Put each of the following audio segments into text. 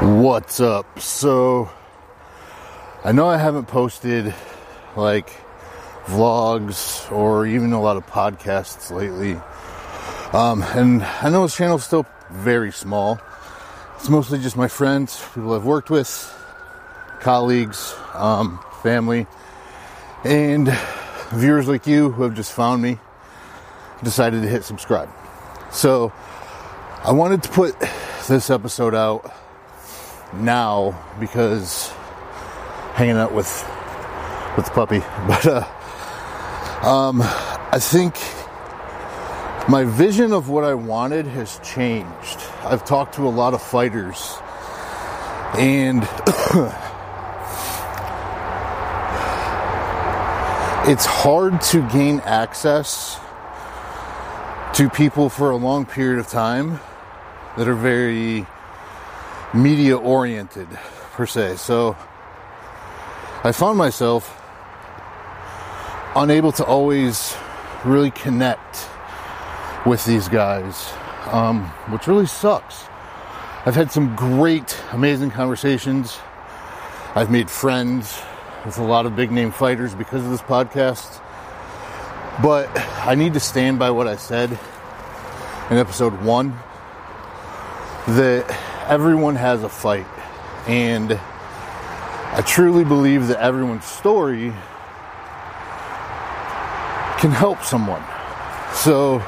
What's up? So, I know I haven't posted like vlogs or even a lot of podcasts lately. Um, and I know this channel's still very small. It's mostly just my friends, people I've worked with, colleagues, um, family, and viewers like you who have just found me decided to hit subscribe. So, I wanted to put this episode out now because hanging out with with the puppy. But uh, um, I think my vision of what I wanted has changed. I've talked to a lot of fighters, and it's hard to gain access to people for a long period of time that are very media oriented per se. So I found myself unable to always really connect with these guys, um, which really sucks. I've had some great, amazing conversations. I've made friends with a lot of big name fighters because of this podcast. But I need to stand by what I said in episode one that everyone has a fight. And I truly believe that everyone's story can help someone. So,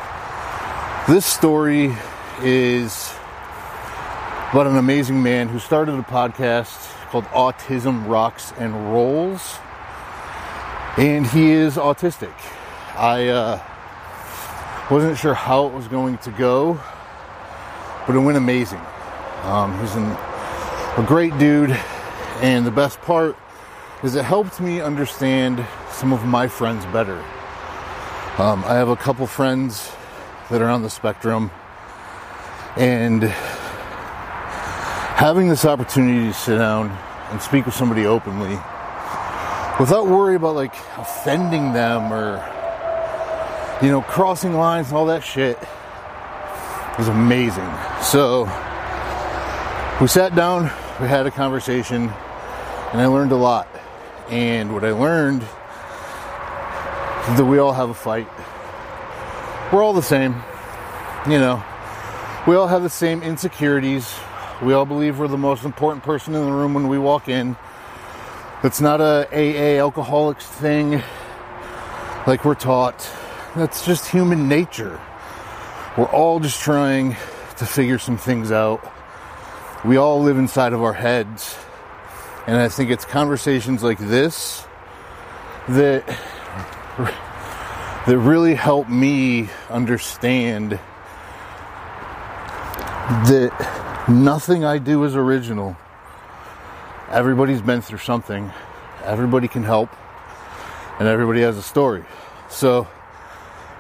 this story is about an amazing man who started a podcast called Autism Rocks and Rolls. And he is autistic. I uh, wasn't sure how it was going to go, but it went amazing. Um, he's an, a great dude, and the best part is it helped me understand some of my friends better. Um, I have a couple friends that are on the spectrum, and having this opportunity to sit down and speak with somebody openly without worry about like offending them or you know crossing lines and all that shit is amazing. So we sat down, we had a conversation, and I learned a lot. And what I learned is that we all have a fight. We're all the same, you know. We all have the same insecurities. We all believe we're the most important person in the room when we walk in. It's not a AA alcoholics thing like we're taught. That's just human nature. We're all just trying to figure some things out we all live inside of our heads. And I think it's conversations like this that that really help me understand that nothing I do is original. Everybody's been through something. Everybody can help and everybody has a story. So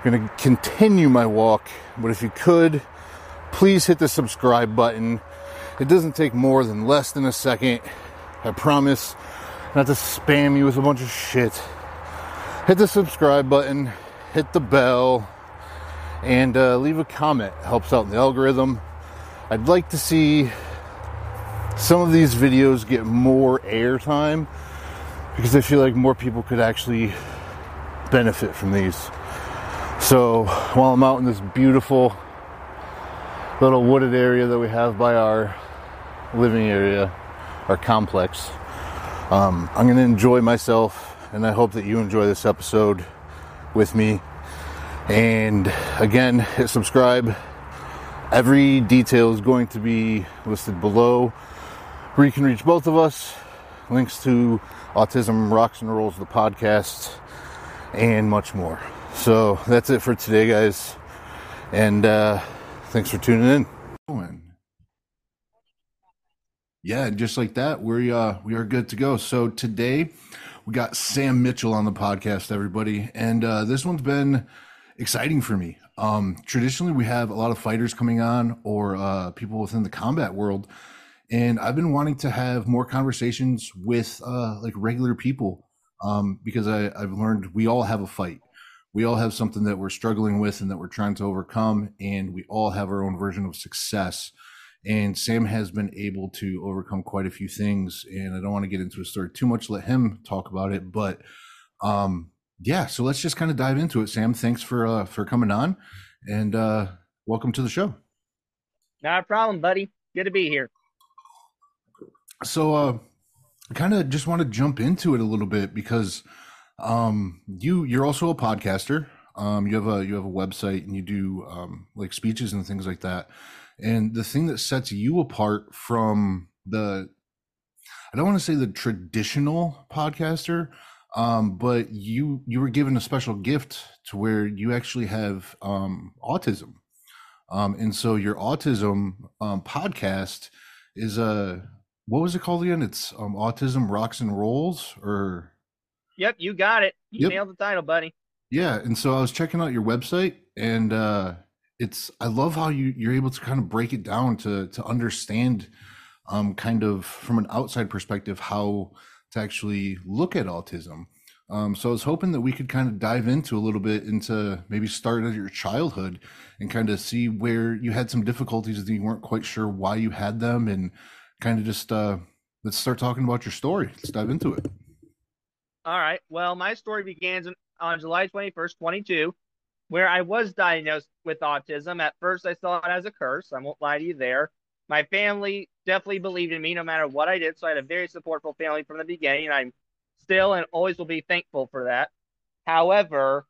I'm going to continue my walk, but if you could please hit the subscribe button it doesn't take more than less than a second. I promise not to spam you with a bunch of shit. Hit the subscribe button, hit the bell, and uh, leave a comment. Helps out in the algorithm. I'd like to see some of these videos get more airtime because I feel like more people could actually benefit from these. So while I'm out in this beautiful little wooded area that we have by our living area or complex. Um, I'm going to enjoy myself, and I hope that you enjoy this episode with me. And again, hit subscribe. Every detail is going to be listed below where you can reach both of us. Links to Autism Rocks and Rolls, the podcast, and much more. So that's it for today, guys. And uh, thanks for tuning in. Yeah, just like that, we uh we are good to go. So today we got Sam Mitchell on the podcast, everybody, and uh, this one's been exciting for me. Um, traditionally, we have a lot of fighters coming on or uh, people within the combat world, and I've been wanting to have more conversations with uh, like regular people um, because I, I've learned we all have a fight. We all have something that we're struggling with and that we're trying to overcome, and we all have our own version of success and Sam has been able to overcome quite a few things. And I don't want to get into a story too much, let him talk about it. But um, yeah, so let's just kind of dive into it. Sam, thanks for uh, for coming on, and uh, welcome to the show. Not a problem, buddy. Good to be here. So, uh, I kind of just want to jump into it a little bit because um, you you're also a podcaster. Um, you have a you have a website and you do um, like speeches and things like that. And the thing that sets you apart from the I don't want to say the traditional podcaster, um, but you you were given a special gift to where you actually have um, autism, um, and so your autism um, podcast is a what was it called again? It's um, autism rocks and rolls, or yep, you got it. You yep. nailed the title, buddy. Yeah, and so I was checking out your website, and uh, it's I love how you you're able to kind of break it down to to understand, um, kind of from an outside perspective how to actually look at autism. Um, so I was hoping that we could kind of dive into a little bit into maybe start at your childhood and kind of see where you had some difficulties that you weren't quite sure why you had them and kind of just uh, let's start talking about your story. Let's dive into it. All right. Well, my story begins on July 21st, 22, where I was diagnosed with autism. At first, I saw it as a curse. I won't lie to you there. My family definitely believed in me no matter what I did. So I had a very supportful family from the beginning. And I'm still and always will be thankful for that. However,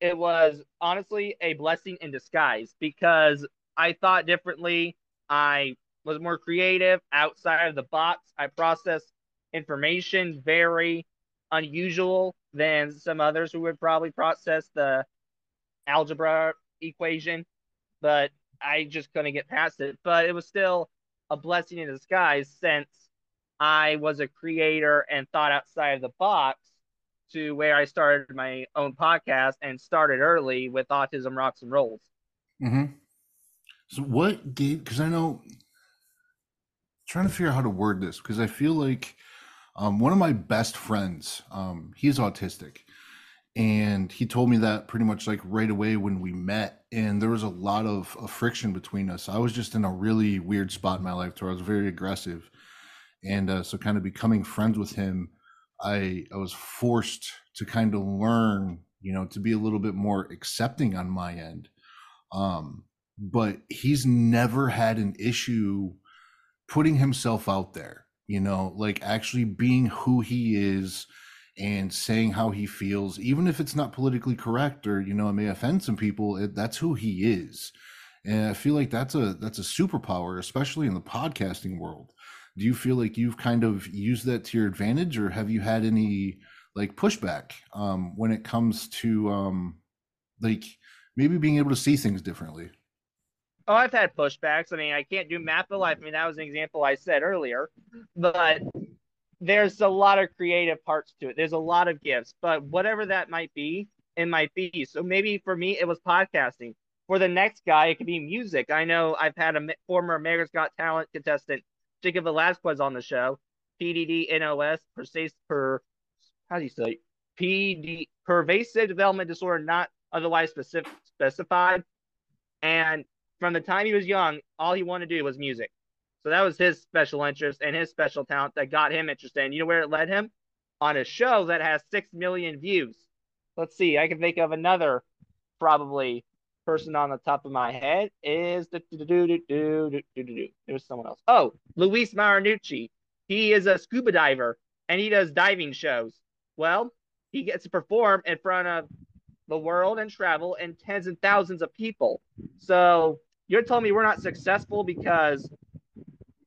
it was honestly a blessing in disguise because I thought differently. I was more creative outside of the box. I processed information very unusual than some others who would probably process the algebra equation, but I just couldn't get past it. But it was still a blessing in disguise since I was a creator and thought outside of the box to where I started my own podcast and started early with Autism Rocks and Rolls. Mm-hmm. So what gave? Because I know, trying to figure out how to word this because I feel like um, one of my best friends, um, he's autistic, and he told me that pretty much like right away when we met, and there was a lot of, of friction between us. I was just in a really weird spot in my life where I was very aggressive, and uh, so kind of becoming friends with him, I I was forced to kind of learn, you know, to be a little bit more accepting on my end. Um, but he's never had an issue putting himself out there, you know, like actually being who he is and saying how he feels, even if it's not politically correct or, you know, it may offend some people, it, that's who he is. And I feel like that's a that's a superpower, especially in the podcasting world. Do you feel like you've kind of used that to your advantage or have you had any like pushback um, when it comes to um, like maybe being able to see things differently? Oh i've had pushbacks. I mean i can't do math for life. I mean that was an example i said earlier. But there's a lot of creative parts to it there's a lot of gifts but whatever that might be it might be so maybe for me it was podcasting for the next guy it could be music i know i've had a former america's got talent contestant Jacob Velasquez on the show. PDD NOS per how do you say PD pervasive development disorder not otherwise specific specified. And from the time he was young, all he wanted to do was music. So that was his special interest and his special talent that got him interested. And you know where it led him? On a show that has six million views. Let's see, I can think of another probably person on the top of my head is the there's someone else. Oh, Luis Marinucci. He is a scuba diver and he does diving shows. Well, he gets to perform in front of the world and travel and tens and thousands of people. So you're telling me we're not successful because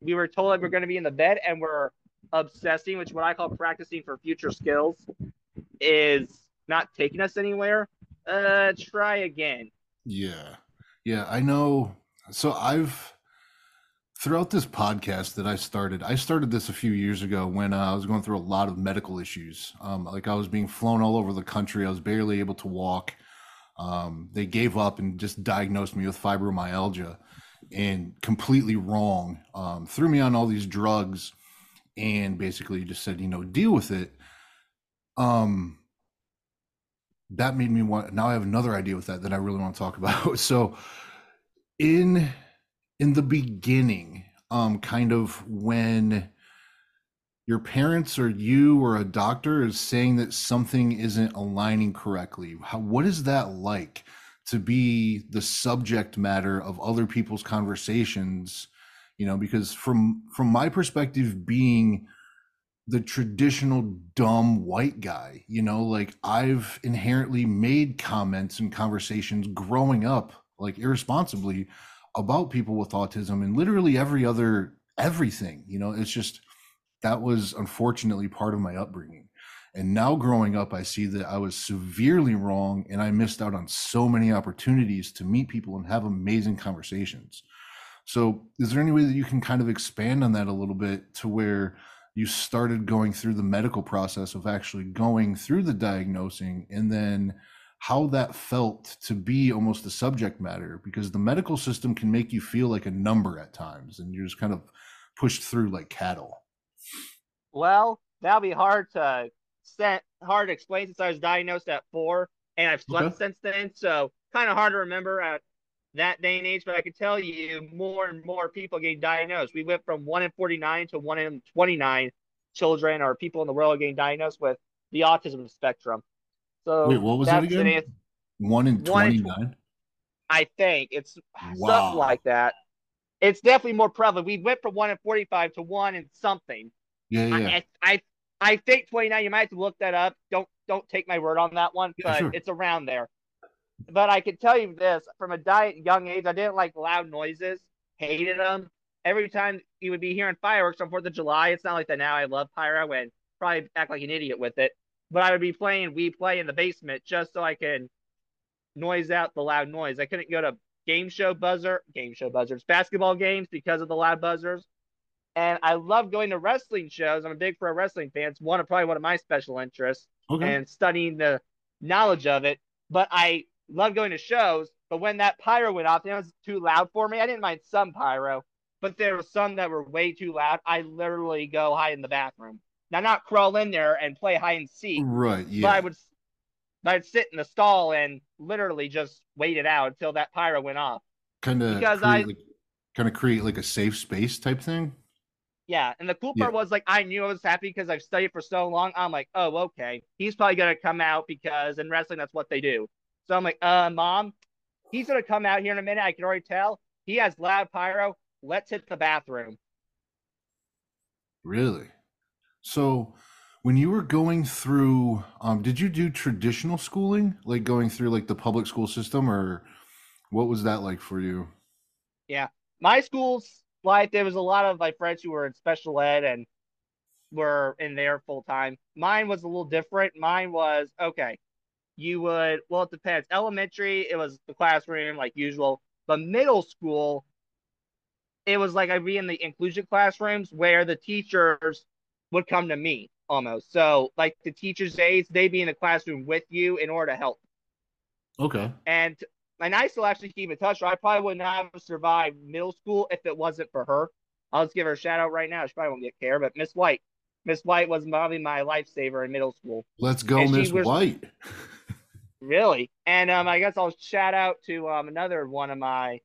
we were told that we're going to be in the bed and we're obsessing, which what I call practicing for future skills, is not taking us anywhere. Uh, try again. Yeah. Yeah, I know. So I've throughout this podcast that I started, I started this a few years ago when uh, I was going through a lot of medical issues. Um, like I was being flown all over the country. I was barely able to walk. Um, they gave up and just diagnosed me with fibromyalgia and completely wrong. Um, threw me on all these drugs and basically just said, you know, deal with it. Um, that made me want now i have another idea with that that i really want to talk about so in in the beginning, um, kind of when your parents or you or a doctor is saying that something isn't aligning correctly, how, what is that like to be the subject matter of other people's conversations? You know, because from from my perspective, being the traditional dumb white guy. You know, like I've inherently made comments and conversations growing up, like irresponsibly, about people with autism and literally every other everything. You know, it's just that was unfortunately part of my upbringing. And now growing up, I see that I was severely wrong and I missed out on so many opportunities to meet people and have amazing conversations. So, is there any way that you can kind of expand on that a little bit to where you started going through the medical process of actually going through the diagnosing and then how that felt to be almost the subject matter because the medical system can make you feel like a number at times and you're just kind of pushed through like cattle well that'll be hard to set hard to explain since i was diagnosed at four and i've slept okay. since then so kind of hard to remember at that day and age, but I can tell you more and more people getting diagnosed. We went from one in 49 to one in 29 children or people in the world getting diagnosed with the autism spectrum. So wait, what was that again? One in 29? I think it's wow. something like that. It's definitely more prevalent. We went from one in 45 to one in something. Yeah, yeah. I, I, I think 29. You might have to look that up. Don't don't take my word on that one, yeah, but sure. it's around there. But I can tell you this from a diet young age, I didn't like loud noises, hated them. Every time you would be hearing fireworks on Fourth of July, it's not like that now. I love pyro and probably act like an idiot with it. But I would be playing we play in the basement just so I can noise out the loud noise. I couldn't go to game show buzzer, game show buzzers, basketball games because of the loud buzzers. And I love going to wrestling shows. I'm a big pro wrestling fan. It's one of probably one of my special interests okay. and studying the knowledge of it. But I love going to shows, but when that pyro went off, it was too loud for me. I didn't mind some pyro, but there were some that were way too loud. I literally go hide in the bathroom. Now, not crawl in there and play hide and seek. Right. Yeah. But I would, but I'd sit in the stall and literally just wait it out until that pyro went off. Kind of because I like, kind of create like a safe space type thing. Yeah, and the cool part yeah. was like I knew I was happy because I've studied for so long. I'm like, oh, okay, he's probably gonna come out because in wrestling that's what they do. So I'm like, uh, mom, he's gonna come out here in a minute. I can already tell he has loud pyro. Let's hit the bathroom. Really? So when you were going through um did you do traditional schooling like going through like the public school system or what was that like for you yeah my school's life there was a lot of my friends who were in special ed and were in there full time mine was a little different. Mine was okay you would well it depends. Elementary it was the classroom like usual. But middle school it was like i'd be in the inclusion classrooms where the teachers would come to me almost. So like the teachers aides they'd be in the classroom with you in order to help. Okay. And and i still actually keep in touch i probably would not have survived middle school if it wasn't for her i'll just give her a shout out right now she probably won't get care but miss white miss white was probably my lifesaver in middle school let's go miss white Really? And um, I guess I'll shout out to um, another one of my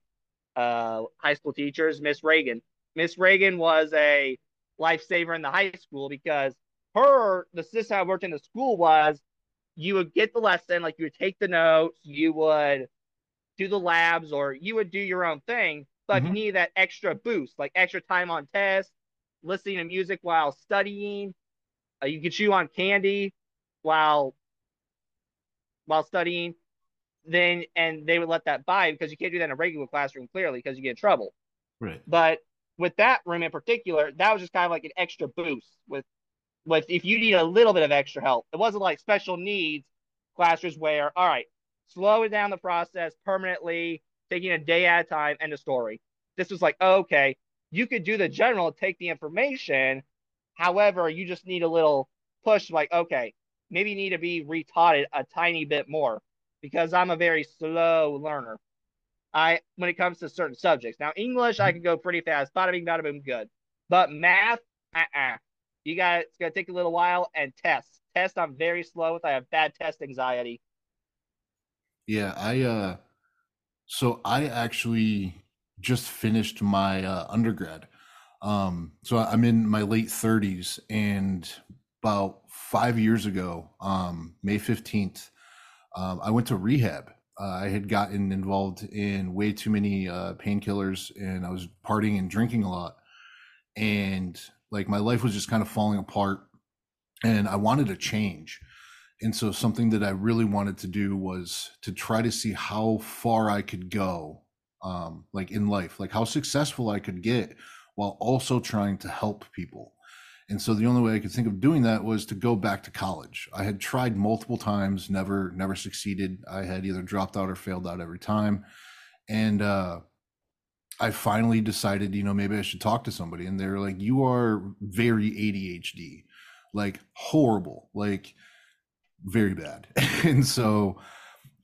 uh, high school teachers, Miss Reagan. Miss Reagan was a lifesaver in the high school because her, the system I worked in the school was you would get the lesson, like you would take the notes, you would do the labs, or you would do your own thing, but mm-hmm. you need that extra boost, like extra time on test, listening to music while studying. Uh, you could chew on candy while while studying, then and they would let that by because you can't do that in a regular classroom clearly because you get in trouble. Right. But with that room in particular, that was just kind of like an extra boost with with if you need a little bit of extra help. It wasn't like special needs classrooms where, all right, slow it down the process permanently, taking a day at a time, and a story. This was like, oh, okay, you could do the general, take the information. However, you just need a little push, like, okay, maybe need to be retaught it a tiny bit more because I'm a very slow learner. I when it comes to certain subjects. Now English I mm-hmm. can go pretty fast, bada bing, bada boom, good. But math, uh-uh. You got it's gonna take a little while and test. Test I'm very slow with. I have bad test anxiety. Yeah, I uh so I actually just finished my uh, undergrad. Um, so I'm in my late 30s, and about five years ago, um, May 15th, um, I went to rehab. Uh, I had gotten involved in way too many uh, painkillers, and I was partying and drinking a lot, and like my life was just kind of falling apart, and I wanted to change. And so something that I really wanted to do was to try to see how far I could go um, like in life, like how successful I could get while also trying to help people. And so the only way I could think of doing that was to go back to college. I had tried multiple times, never, never succeeded. I had either dropped out or failed out every time. And uh, I finally decided, you know, maybe I should talk to somebody. And they're like, you are very ADHD, like horrible, like very bad. and so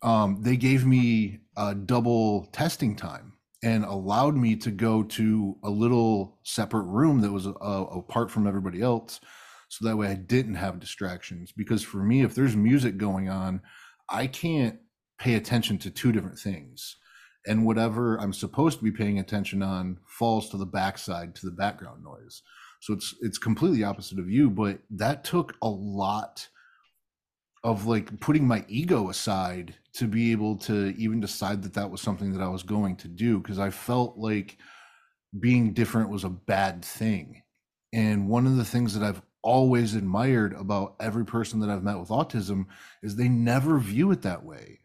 um, they gave me a double testing time and allowed me to go to a little separate room that was uh, apart from everybody else so that way i didn't have distractions. Because for me if there's music going on i can't pay attention to two different things. And whatever i'm supposed to be paying attention on falls to the backside to the background noise. So it's it's completely opposite of you but that took a lot of like putting my ego aside to be able to even decide that that was something that I was going to do because I felt like being different was a bad thing. And one of the things that I've always admired about every person that I've met with autism is they never view it that way.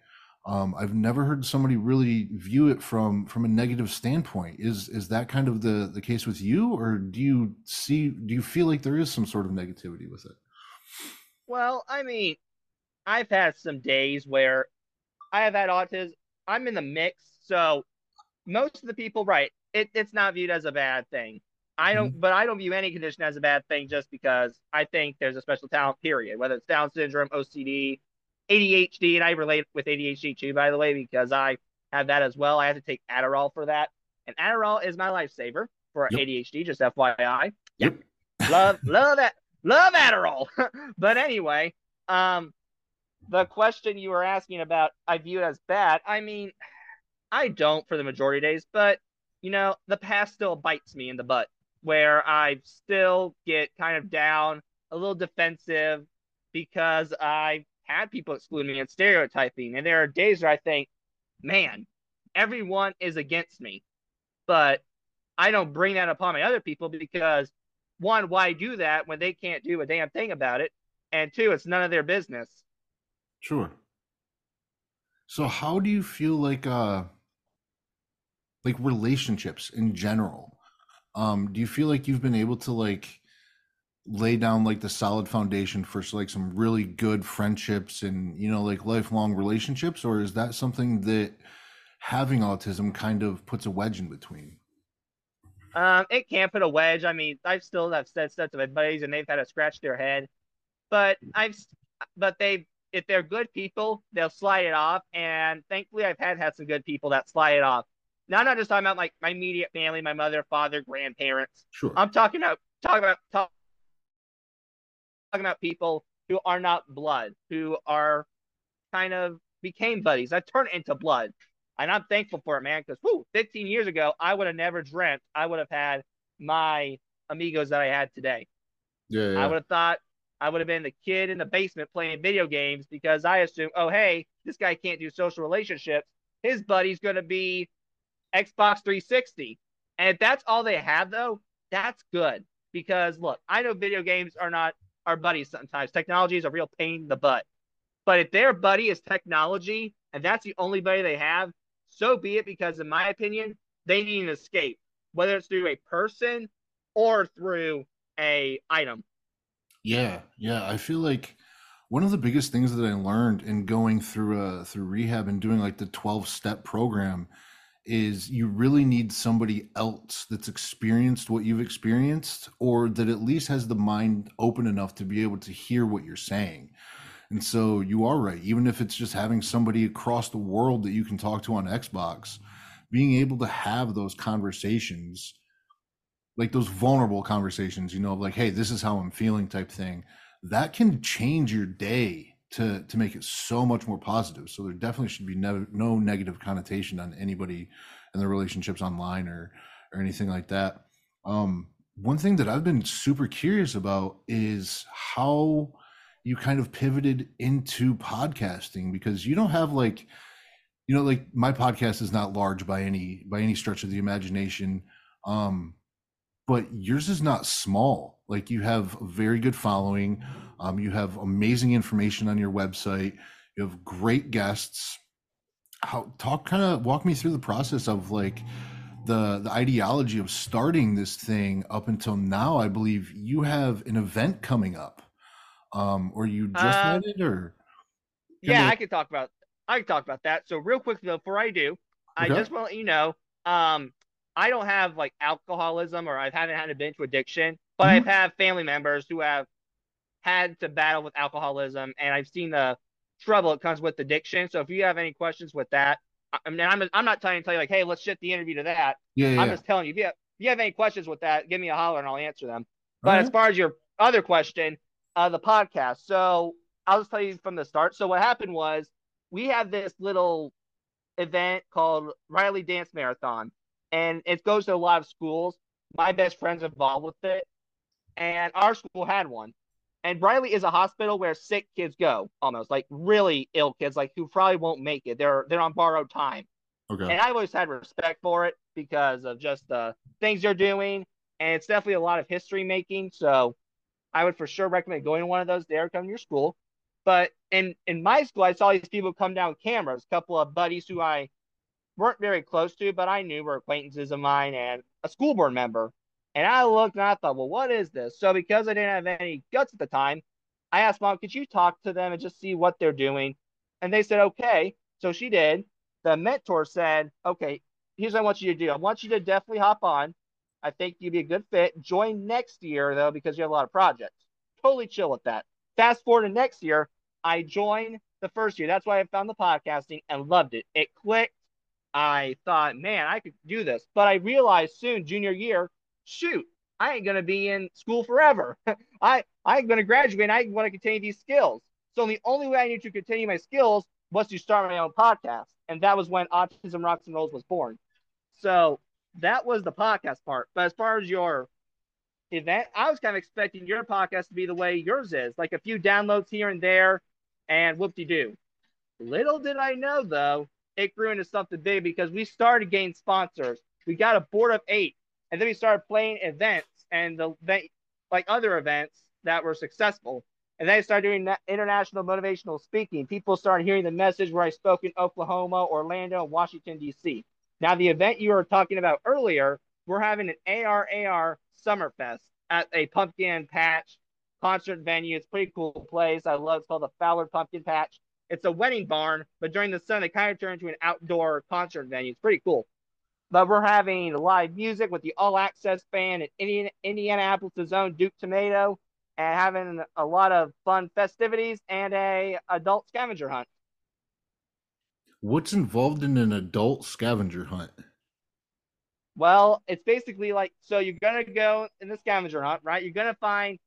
Um, I've never heard somebody really view it from from a negative standpoint. Is is that kind of the the case with you, or do you see do you feel like there is some sort of negativity with it? Well, I mean, I've had some days where I have had autism. I'm in the mix, so most of the people, right? It, it's not viewed as a bad thing. I don't, mm-hmm. but I don't view any condition as a bad thing just because I think there's a special talent. Period. Whether it's Down syndrome, OCD, ADHD, and I relate with ADHD too, by the way, because I have that as well. I have to take Adderall for that, and Adderall is my lifesaver for yep. ADHD. Just FYI. Yep. love, love that, love Adderall. but anyway, um, the question you were asking about, I view it as bad. I mean, I don't for the majority of days, but you know, the past still bites me in the butt where I still get kind of down, a little defensive because I had people exclude me and stereotyping. And there are days where I think, man, everyone is against me. But I don't bring that upon my other people because one, why do that when they can't do a damn thing about it? And two, it's none of their business. Sure. So how do you feel like uh like relationships in general? Um do you feel like you've been able to like lay down like the solid foundation for like some really good friendships and you know like lifelong relationships or is that something that having autism kind of puts a wedge in between? Um, it can't put a wedge. I mean, I've still have said stuff to my buddies, and they've had to scratch their head, but I've, but they've if they're good people, they'll slide it off. And thankfully, I've had had some good people that slide it off. Now, I'm not just talking about like my immediate family, my mother, father, grandparents. Sure. I'm talking about talking about talk, talking about people who are not blood, who are kind of became buddies. I turned into blood, and I'm thankful for it, man. Because 15 years ago, I would have never dreamt I would have had my amigos that I had today. Yeah, yeah. I would have thought I would have been the kid in the basement playing video games because I assume, oh, hey, this guy can't do social relationships. His buddy's going to be Xbox 360. And if that's all they have, though, that's good. Because look, I know video games are not our buddies sometimes. Technology is a real pain in the butt. But if their buddy is technology and that's the only buddy they have, so be it. Because in my opinion, they need an escape, whether it's through a person or through a item. Yeah, yeah. I feel like one of the biggest things that I learned in going through uh through rehab and doing like the 12 step program is you really need somebody else that's experienced what you've experienced or that at least has the mind open enough to be able to hear what you're saying. And so you are right. Even if it's just having somebody across the world that you can talk to on Xbox, being able to have those conversations like those vulnerable conversations, you know, like, hey, this is how I'm feeling type thing, that can change your day to to make it so much more positive. So there definitely should be no, no negative connotation on anybody and the relationships online or or anything like that. Um, one thing that I've been super curious about is how you kind of pivoted into podcasting because you don't have like you know like my podcast is not large by any by any stretch of the imagination um but yours is not small. Like you have a very good following. Um you have amazing information on your website. You have great guests. How talk kind of walk me through the process of like the the ideology of starting this thing up until now. I believe you have an event coming up. Um or you just uh, had it or yeah i can talk about i can talk about that. So real quick though, before i do i just want to let you know um i don't have like alcoholism or i haven't had a binge addiction but mm-hmm. i've had family members who have had to battle with alcoholism and i've seen the trouble it comes with addiction so if you have any questions with that I mean, I'm, I'm not trying to tell you like, hey, let's shift the interview to that. Yeah, yeah I'm just telling you, if you, have, if you have any questions with that, give me a holler and I'll answer them. But as far as your other question, uh, the podcast. So I'll just tell you from the start. So what happened was we had this little event called Riley Dance Marathon, and it goes to a lot of schools. My best friend's involved with it, and our school had one. And Riley is a hospital where sick kids go, almost like really ill kids, like who probably won't make it. They're they're on borrowed time. Okay. And I always had respect for it because of just the things they're doing, and it's definitely a lot of history making. So I would for sure recommend going to one of those there, come to your school. But in in my school, I saw these people come down with cameras. A couple of buddies who I weren't very close to, but I knew were acquaintances of mine, and a school board member. And I looked and I thought, well, what is this? So because I didn't have any guts at the time, I asked mom, could you talk to them and just see what they're doing? And they said, okay. So she did. The mentor said, okay, here's what I want you to do. I want you to definitely hop on. I think you'd be a good fit. Join next year though, because you have a lot of projects. Totally chill with that. Fast forward to next year, I joined the first year. That's why I found the podcasting and loved it. It clicked. I thought, man, I could do this. But I realized soon, junior year, shoot, I ain't gonna be in school forever. I I'm gonna graduate. And I want to continue these skills. So the only way I knew to continue my skills was to start my own podcast, and that was when Autism Rocks and Rolls was born. So that was the podcast part. But as far as your event, I was kind of expecting your podcast to be the way yours is, like a few downloads here and there, and whoop de doo. Little did I know though, it grew into something big because we started getting sponsors. We got a board of eight and then we started playing events and the like other events that were successful. And then I started doing international motivational speaking. People started hearing the message where I spoke in Oklahoma, Orlando, Washington, D.C. Now, the event you were talking about earlier, we're having an ARAR Summerfest at a pumpkin patch concert venue. It's pretty cool place. I love it. It's called the Fowler Pumpkin Patch. It's a wedding barn, but during the sun, it kind of turned into an outdoor concert venue. It's pretty cool. But we're having live music with the All Access Band and Indian, Indianapolis' own Duke Tumatoe, and having a lot of fun festivities and a adult scavenger hunt. What's involved in an adult scavenger hunt? Well, it's basically like so you're gonna go in the scavenger hunt, right? You're gonna find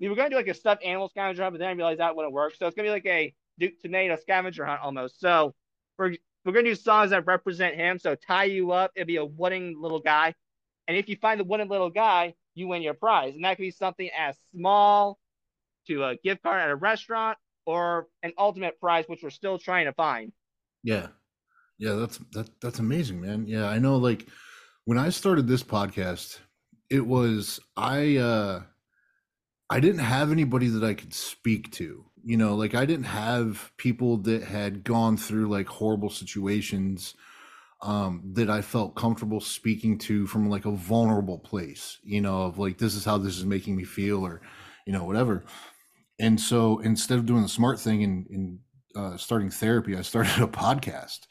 we were gonna do like a stuffed animal scavenger hunt, but then I realized that wouldn't work. So it's gonna be like a Duke Tumatoe scavenger hunt almost. So for we're gonna do songs that represent him. So tie you up, it'll be a wooden little guy. And if you find the wooden little guy, you win your prize. And that could be something as small to a gift card at a restaurant or an ultimate prize, which we're still trying to find. Yeah. Yeah, that's that that's amazing, man. Yeah, I know like when I started this podcast, it was I uh I didn't have anybody that I could speak to you know like i didn't have people that had gone through like horrible situations um that i felt comfortable speaking to from like a vulnerable place you know of like this is how this is making me feel or you know whatever. And so instead of doing the smart thing and, and uh, starting therapy i started a podcast.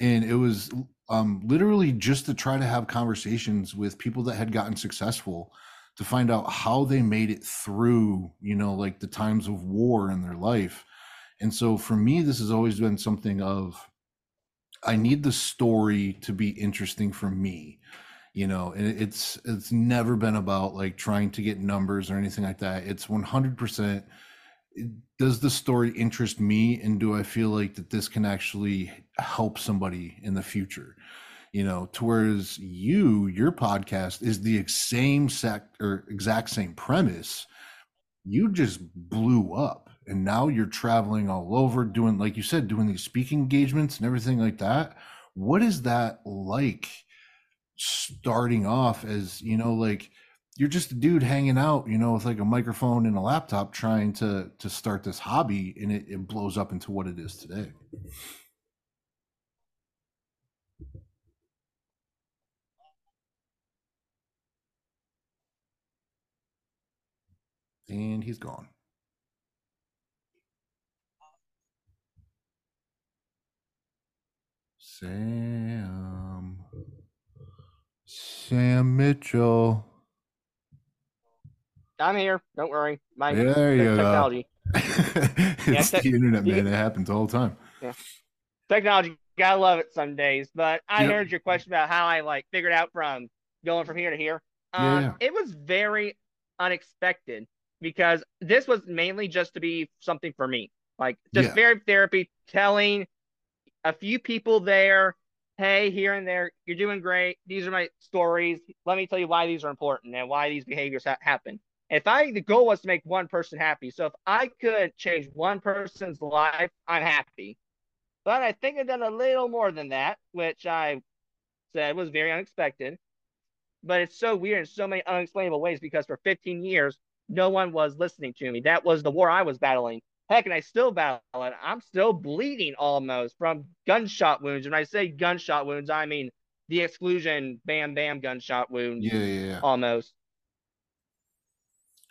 And it was um literally just to try to have conversations with people that had gotten successful to find out how they made it through, you know, like the times of war in their life. And so for me, this has always been something of I need the story to be interesting for me, you know, and it's it's never been about like trying to get numbers or anything like that. It's 100% does the story interest me and do I feel like that this can actually help somebody in the future? You know, towards you, your podcast is the same sect or exact same premise. You just blew up and now you're traveling all over doing, like you said, doing these speaking engagements and everything like that. What is that like starting off as, you know, like you're just a dude hanging out, you know, with like a microphone and a laptop trying to to start this hobby and it, it blows up into what it is today. And he's gone. Sam. Sam Mitchell. I'm here. Don't worry. My Yeah, there you go. technology. it's te- the internet, man. It happens all the time. Technology. Gotta love it some days. But I Yep. heard your question about how I like figured out from going from here to here. Yeah, Um, yeah. It was very unexpected because this was mainly just to be something for me. Like just Yeah. very therapy, telling a few people there, hey, here and there, you're doing great. These are my stories. Let me tell you why these are important and why these behaviors ha- happen. If I the goal was to make one person happy, so if I could change one person's life, I'm happy. But I think I've done a little more than that, which I said was very unexpected. But it's so weird in so many unexplainable ways because for 15 years, no one was listening to me. That was the war I was battling. Heck, and I still battle it. I'm still bleeding almost from gunshot wounds. When I say gunshot wounds, I mean the exclusion, bam, bam, gunshot wounds Yeah, yeah, yeah. almost.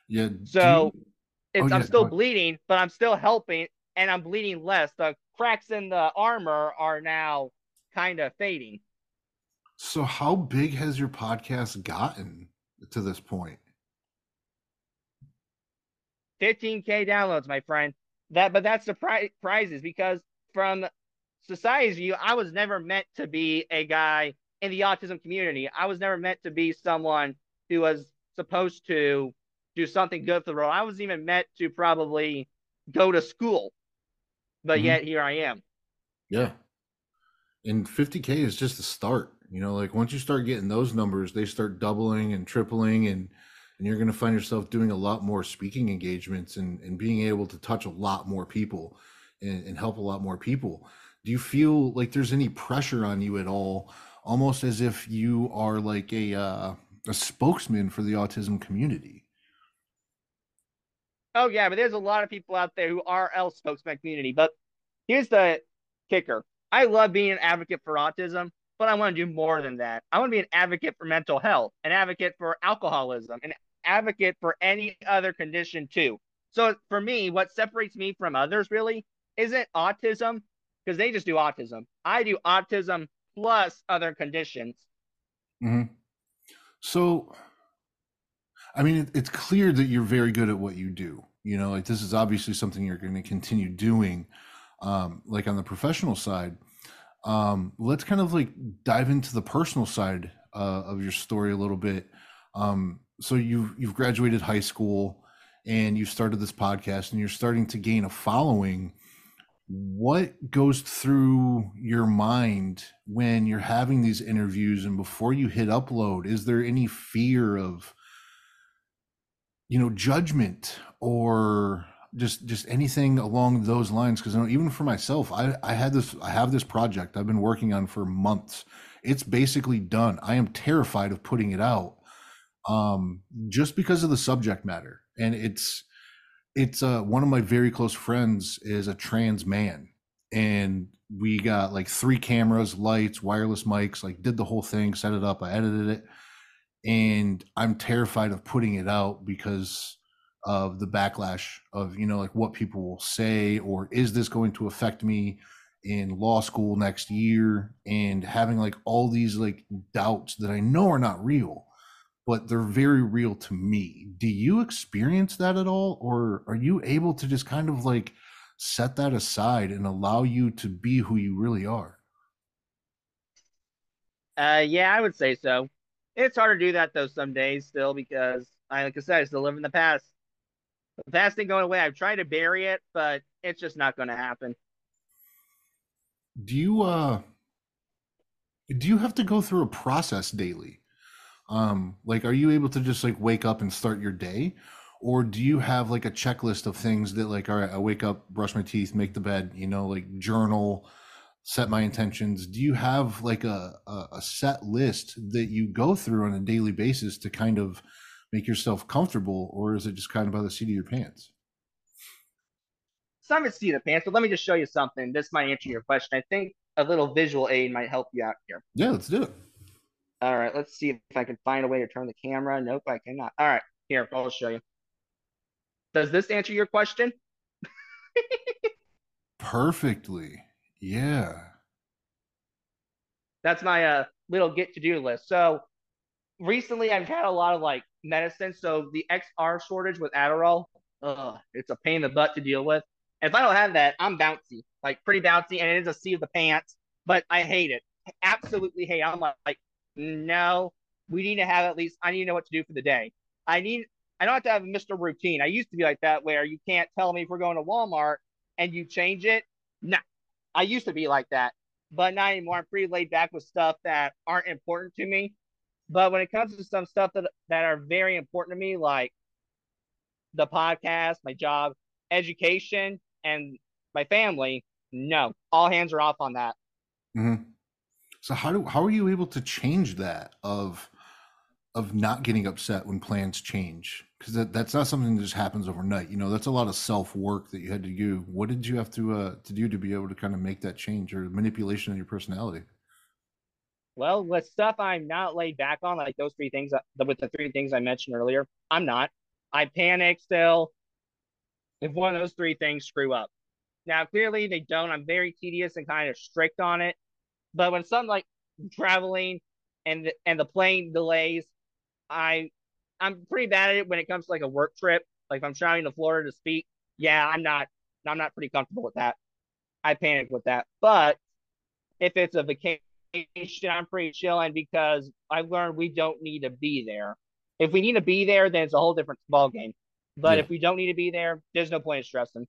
Yeah. So you- it's, Oh, yeah, I'm still bleeding, but I'm still helping, and I'm bleeding less. The cracks in the armor are now kind of fading. so how big has your podcast gotten to this point? 15k downloads, my friend. That, but that's the pri- prizes because from society's view, I was never meant to be a guy in the autism community. I was never meant to be someone who was supposed to do something good for the world. I was even meant to probably go to school, but Mhm. yet here I am. Yeah. And 50K is just the start. You know, like once you start getting those numbers, they start doubling and tripling and and you're going to find yourself doing a lot more speaking engagements and, and being able to touch a lot more people and, and help a lot more people. Do you feel like there's any pressure on you at all? Almost as if you are like a uh, a spokesman for the autism community. Oh yeah, but there's a lot of people out there who are L spokesman community. But here's the kicker: I love being an advocate for autism, but I want to do more than that. I want to be an advocate for mental health, an advocate for alcoholism, an advocate for any other condition too. So for me, what separates me from others really isn't autism, because they just do autism. I do autism plus other conditions. hmm So, I mean, it, it's clear that you're very good at what you do. You know, like this is obviously something you're going to continue doing, um, like on the professional side. Um, let's kind of like dive into the personal side uh, of your story a little bit. Um, so you've you've graduated high school and you started this podcast and you're starting to gain a following. What goes through your mind when you're having these interviews and before you hit upload? Is there any fear of you know judgment or just just anything along those lines because even for myself i i had this i have this project i've been working on for months it's basically done i am terrified of putting it out um just because of the subject matter. And it's it's uh one of my very close friends is a trans man. And we got like three cameras lights wireless mics like did the whole thing set it up i edited it. And i'm terrified of putting it out because of the backlash of you know like what people will say or is this going to affect me in law school next year? And having like all these like doubts that i know are not real but they're very real to me do you experience that at all or are you able to just kind of like set that aside and allow you to be who you really are Uh, yeah, I would say so. It's hard to do that though some days still because I, like I said, I still live in the past. The past ain't going away. I've tried to bury it, but it's just not going to happen. do you uh do you have to go through a process daily? Um, like, are you able to just like wake up and start your day? Or do you have like a checklist of things that like, all right, I wake up, brush my teeth, make the bed, you know, like journal, set my intentions. Do you have like a, a, set list that you go through on a daily basis to kind of make yourself comfortable? Or is it just kind of by the seat of your pants? Some of it's seat of the pants, but let me just show you something. This might answer your question. I think a little visual aid might help you out here. Yeah, let's do it. All right, let's see if I can find a way to turn the camera. Nope, I cannot. All right, here, I'll show you. Does this answer your question? Perfectly. Yeah. That's my uh, little get to do list. So recently I've had a lot of like medicine. So the XR shortage with Adderall, ugh, it's a pain in the butt to deal with. If I don't have that, I'm bouncy, like pretty bouncy, and it is a seat of the pants, but I hate it. Absolutely hate it. I'm like, like, no, we need to have at least, I need to know what to do for the day. I need, I don't have to have a Mr. Routine. I used to be like that where you can't tell me if we're going to Walmart and you change it. No, I used to be like that, but not anymore. I'm pretty laid back with stuff that aren't important to me. But when it comes to some stuff that, that are very important to me, like the podcast, my job, education, and my family, no, all hands are off on that. Mm-hmm. So how do how are you able to change that of of not getting upset when plans change? Because that, that's not something that just happens overnight. You know, that's a lot of self work that you had to do. What did you have to uh, to do to be able to kind of make that change or manipulation of your personality? Well, with stuff I'm not laid back on, like those three things, uh, with the three things I mentioned earlier, I'm not. I panic still if one of those three things screw up. Now, clearly they don't. I'm very tedious and kind of strict on it. But when something like traveling and the, and the plane delays, I I'm pretty bad at it when it comes to like a work trip. Like if I'm traveling to Florida to speak, yeah, I'm not I'm not pretty comfortable with that. I panic with that. But if it's a vacation, I'm pretty chilling because I've learned we don't need to be there. If we need to be there, then it's a whole different ball game. But yeah. if we don't need to be there, there's no point in stressing.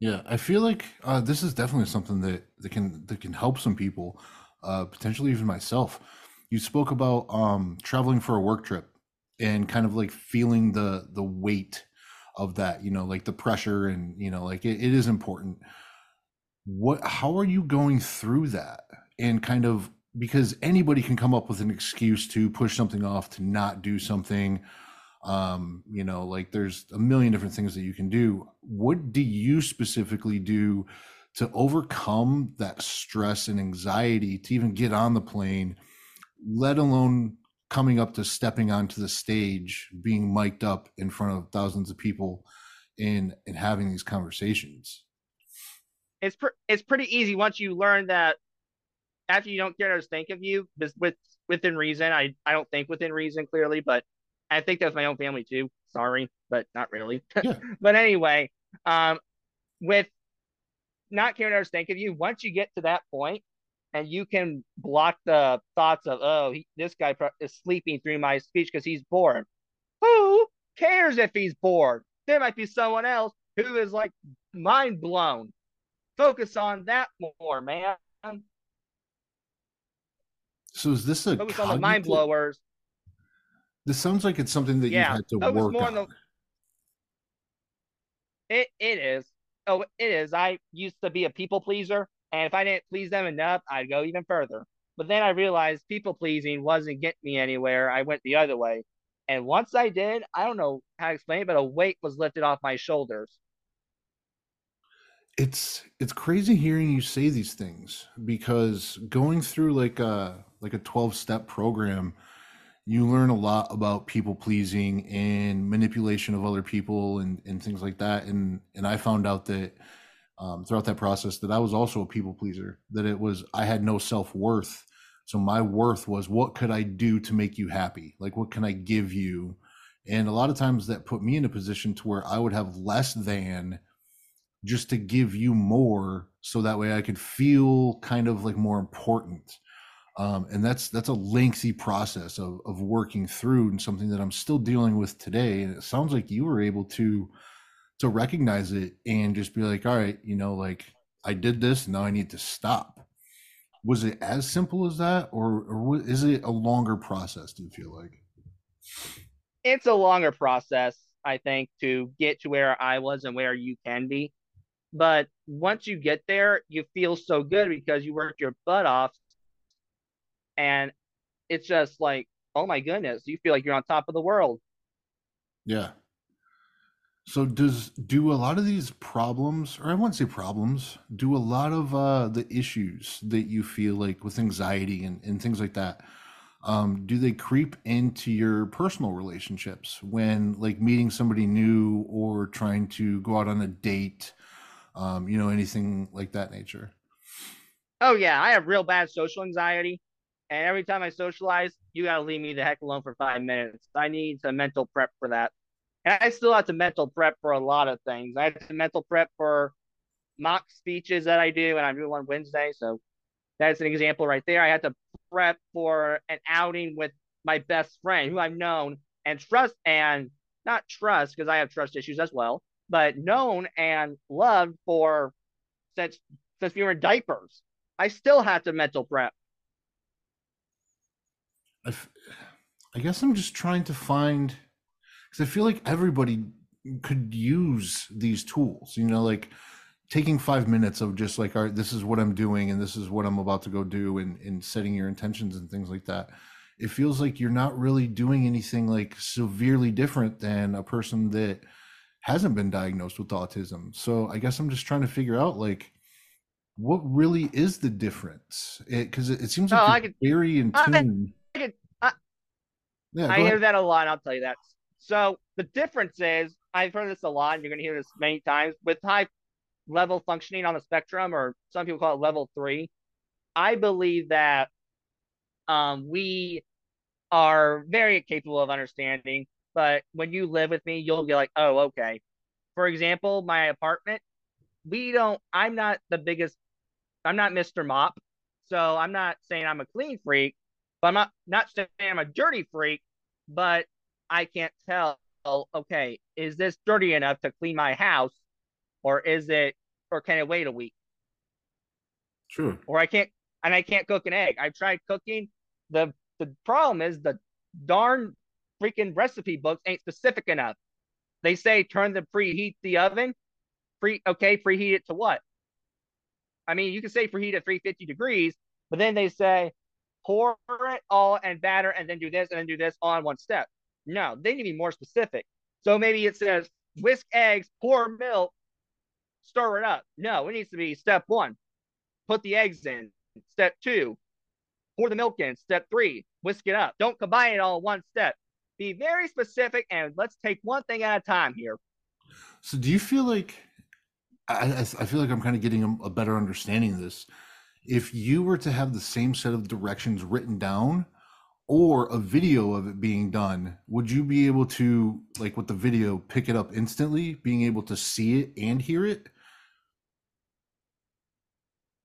Yeah, I feel like uh, this is definitely something that, that can that can help some people, uh, potentially even myself. You spoke about um, traveling for a work trip and kind of like feeling the the weight of that, you know, like the pressure and you know, like it, it is important. What? How are you going through that? And kind of because anybody can come up with an excuse to push something off, to not do something um you know like there's a million different things that you can do. What do you specifically do to overcome that stress and anxiety to even get on the plane let alone coming up to stepping onto the stage being mic'd up in front of thousands of people and and having these conversations? It's pre- it's pretty easy once you learn that after you don't care others think of you with within reason. I i don't think within reason clearly but I think that's my own family too. Sorry, but not really. Yeah. but anyway, um, with not caring others think of you, once you get to that point and you can block the thoughts of, oh, he, this guy is sleeping through my speech because he's bored. Who cares if he's bored? There might be someone else who is like mind blown. Focus on that more, man. So is this a focus cognitive... on the mind blowers this sounds like it's something that yeah, you had to work on. The... It it is. Oh, it is. I used to be a people pleaser, and if I didn't please them enough, I'd go even further. But then I realized people pleasing wasn't getting me anywhere. I went the other way. And once I did, I don't know how to explain it, but a weight was lifted off my shoulders. It's it's crazy hearing you say these things because going through like a like a 12 step program you learn a lot about people pleasing and manipulation of other people and, and things like that. And and I found out that um, throughout that process that I was also a people pleaser. That it was I had no self worth. So my worth was what could I do to make you happy? Like what can I give you? And a lot of times that put me in a position to where I would have less than just to give you more so that way I could feel kind of like more important um, and that's that's a lengthy process of of working through and something that I'm still dealing with today. And it sounds like you were able to to recognize it and just be like, all right, you know, like I did this, now I need to stop. was it as simple as that or, or is it a longer process do you feel like it's a longer process i think to get to where i was and where you can be but once you get there you feel so good because you worked your butt off and it's just like oh my goodness you feel like you're on top of the world yeah so does do a lot of these problems, or I wouldn't say problems, do a lot of uh, the issues that you feel like with anxiety and, and things like that, um, do they creep into your personal relationships when like meeting somebody new or trying to go out on a date, um, you know, anything like that nature? Oh yeah, I have real bad social anxiety. And every time I socialize, you gotta leave me the heck alone for five minutes. I need some mental prep for that. And I still have to mental prep for a lot of things. I have to mental prep for mock speeches that I do, and I do on Wednesday. So that's an example right there. I had to prep for an outing with my best friend, who I've known and trust, and not trust because I have trust issues as well, but known and loved for since since we were in diapers. I still have to mental prep. I, I guess I'm just trying to find because I feel like everybody could use these tools. You know, like taking five minutes of just like, all right, this is what I'm doing and this is what I'm about to go do, and and setting your intentions and things like that. It feels like you're not really doing anything like severely different than a person that hasn't been diagnosed with autism. So I guess I'm just trying to figure out like what really is the difference because it, it, seems like I could, very in tune. I, I, could, I, yeah, I hear that a lot. I'll tell you that. So the difference is, I've heard this a lot, and you're going to hear this many times with high level functioning on the spectrum, or some people call it level three. I believe that um, we are very capable of understanding, but when you live with me, you'll be like, oh, okay. For example, my apartment, we don't, I'm not the biggest, I'm not Mr. Mop. So I'm not saying I'm a clean freak, but I'm not, not saying I'm a dirty freak, but I can't tell, okay, is this dirty enough to clean my house or is it, or can it wait a week? Sure. Or I can't, and I can't cook an egg. I've tried cooking. The, the problem is the darn freaking recipe books ain't specific enough. They say turn the preheat the oven. Pre okay, preheat it to what? I mean, you can say preheat at 350 degrees, but then they say pour it all and batter and then do this and then do this in one step. No, they need to be more specific. So maybe it says whisk eggs, pour milk, stir it up. No, it needs to be step one, put the eggs in. Step two, pour the milk in. Step three, whisk it up. Don't combine it all in one step. Be very specific and let's take one thing at a time here. So, do you feel like I, I feel like I'm kind of getting a, a better understanding of this? If you were to have the same set of directions written down, or a video of it being done, would you be able to, like with the video, pick it up instantly, being able to see it and hear it?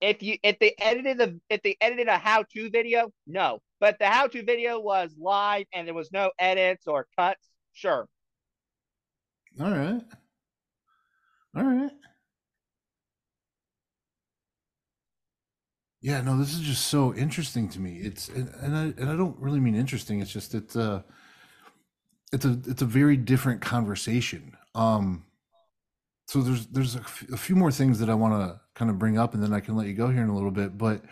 If you if they edited the if they edited a how to video, no. But the how to video was live and there was no edits or cuts, sure. All right. All right. Yeah, no, this is just so interesting to me. It's and, and I and I don't really mean interesting. It's just it's uh it's a it's a very different conversation. Um so there's there's a, f- a few more things that I want to kind of bring up and then I can let you go here in a little bit, but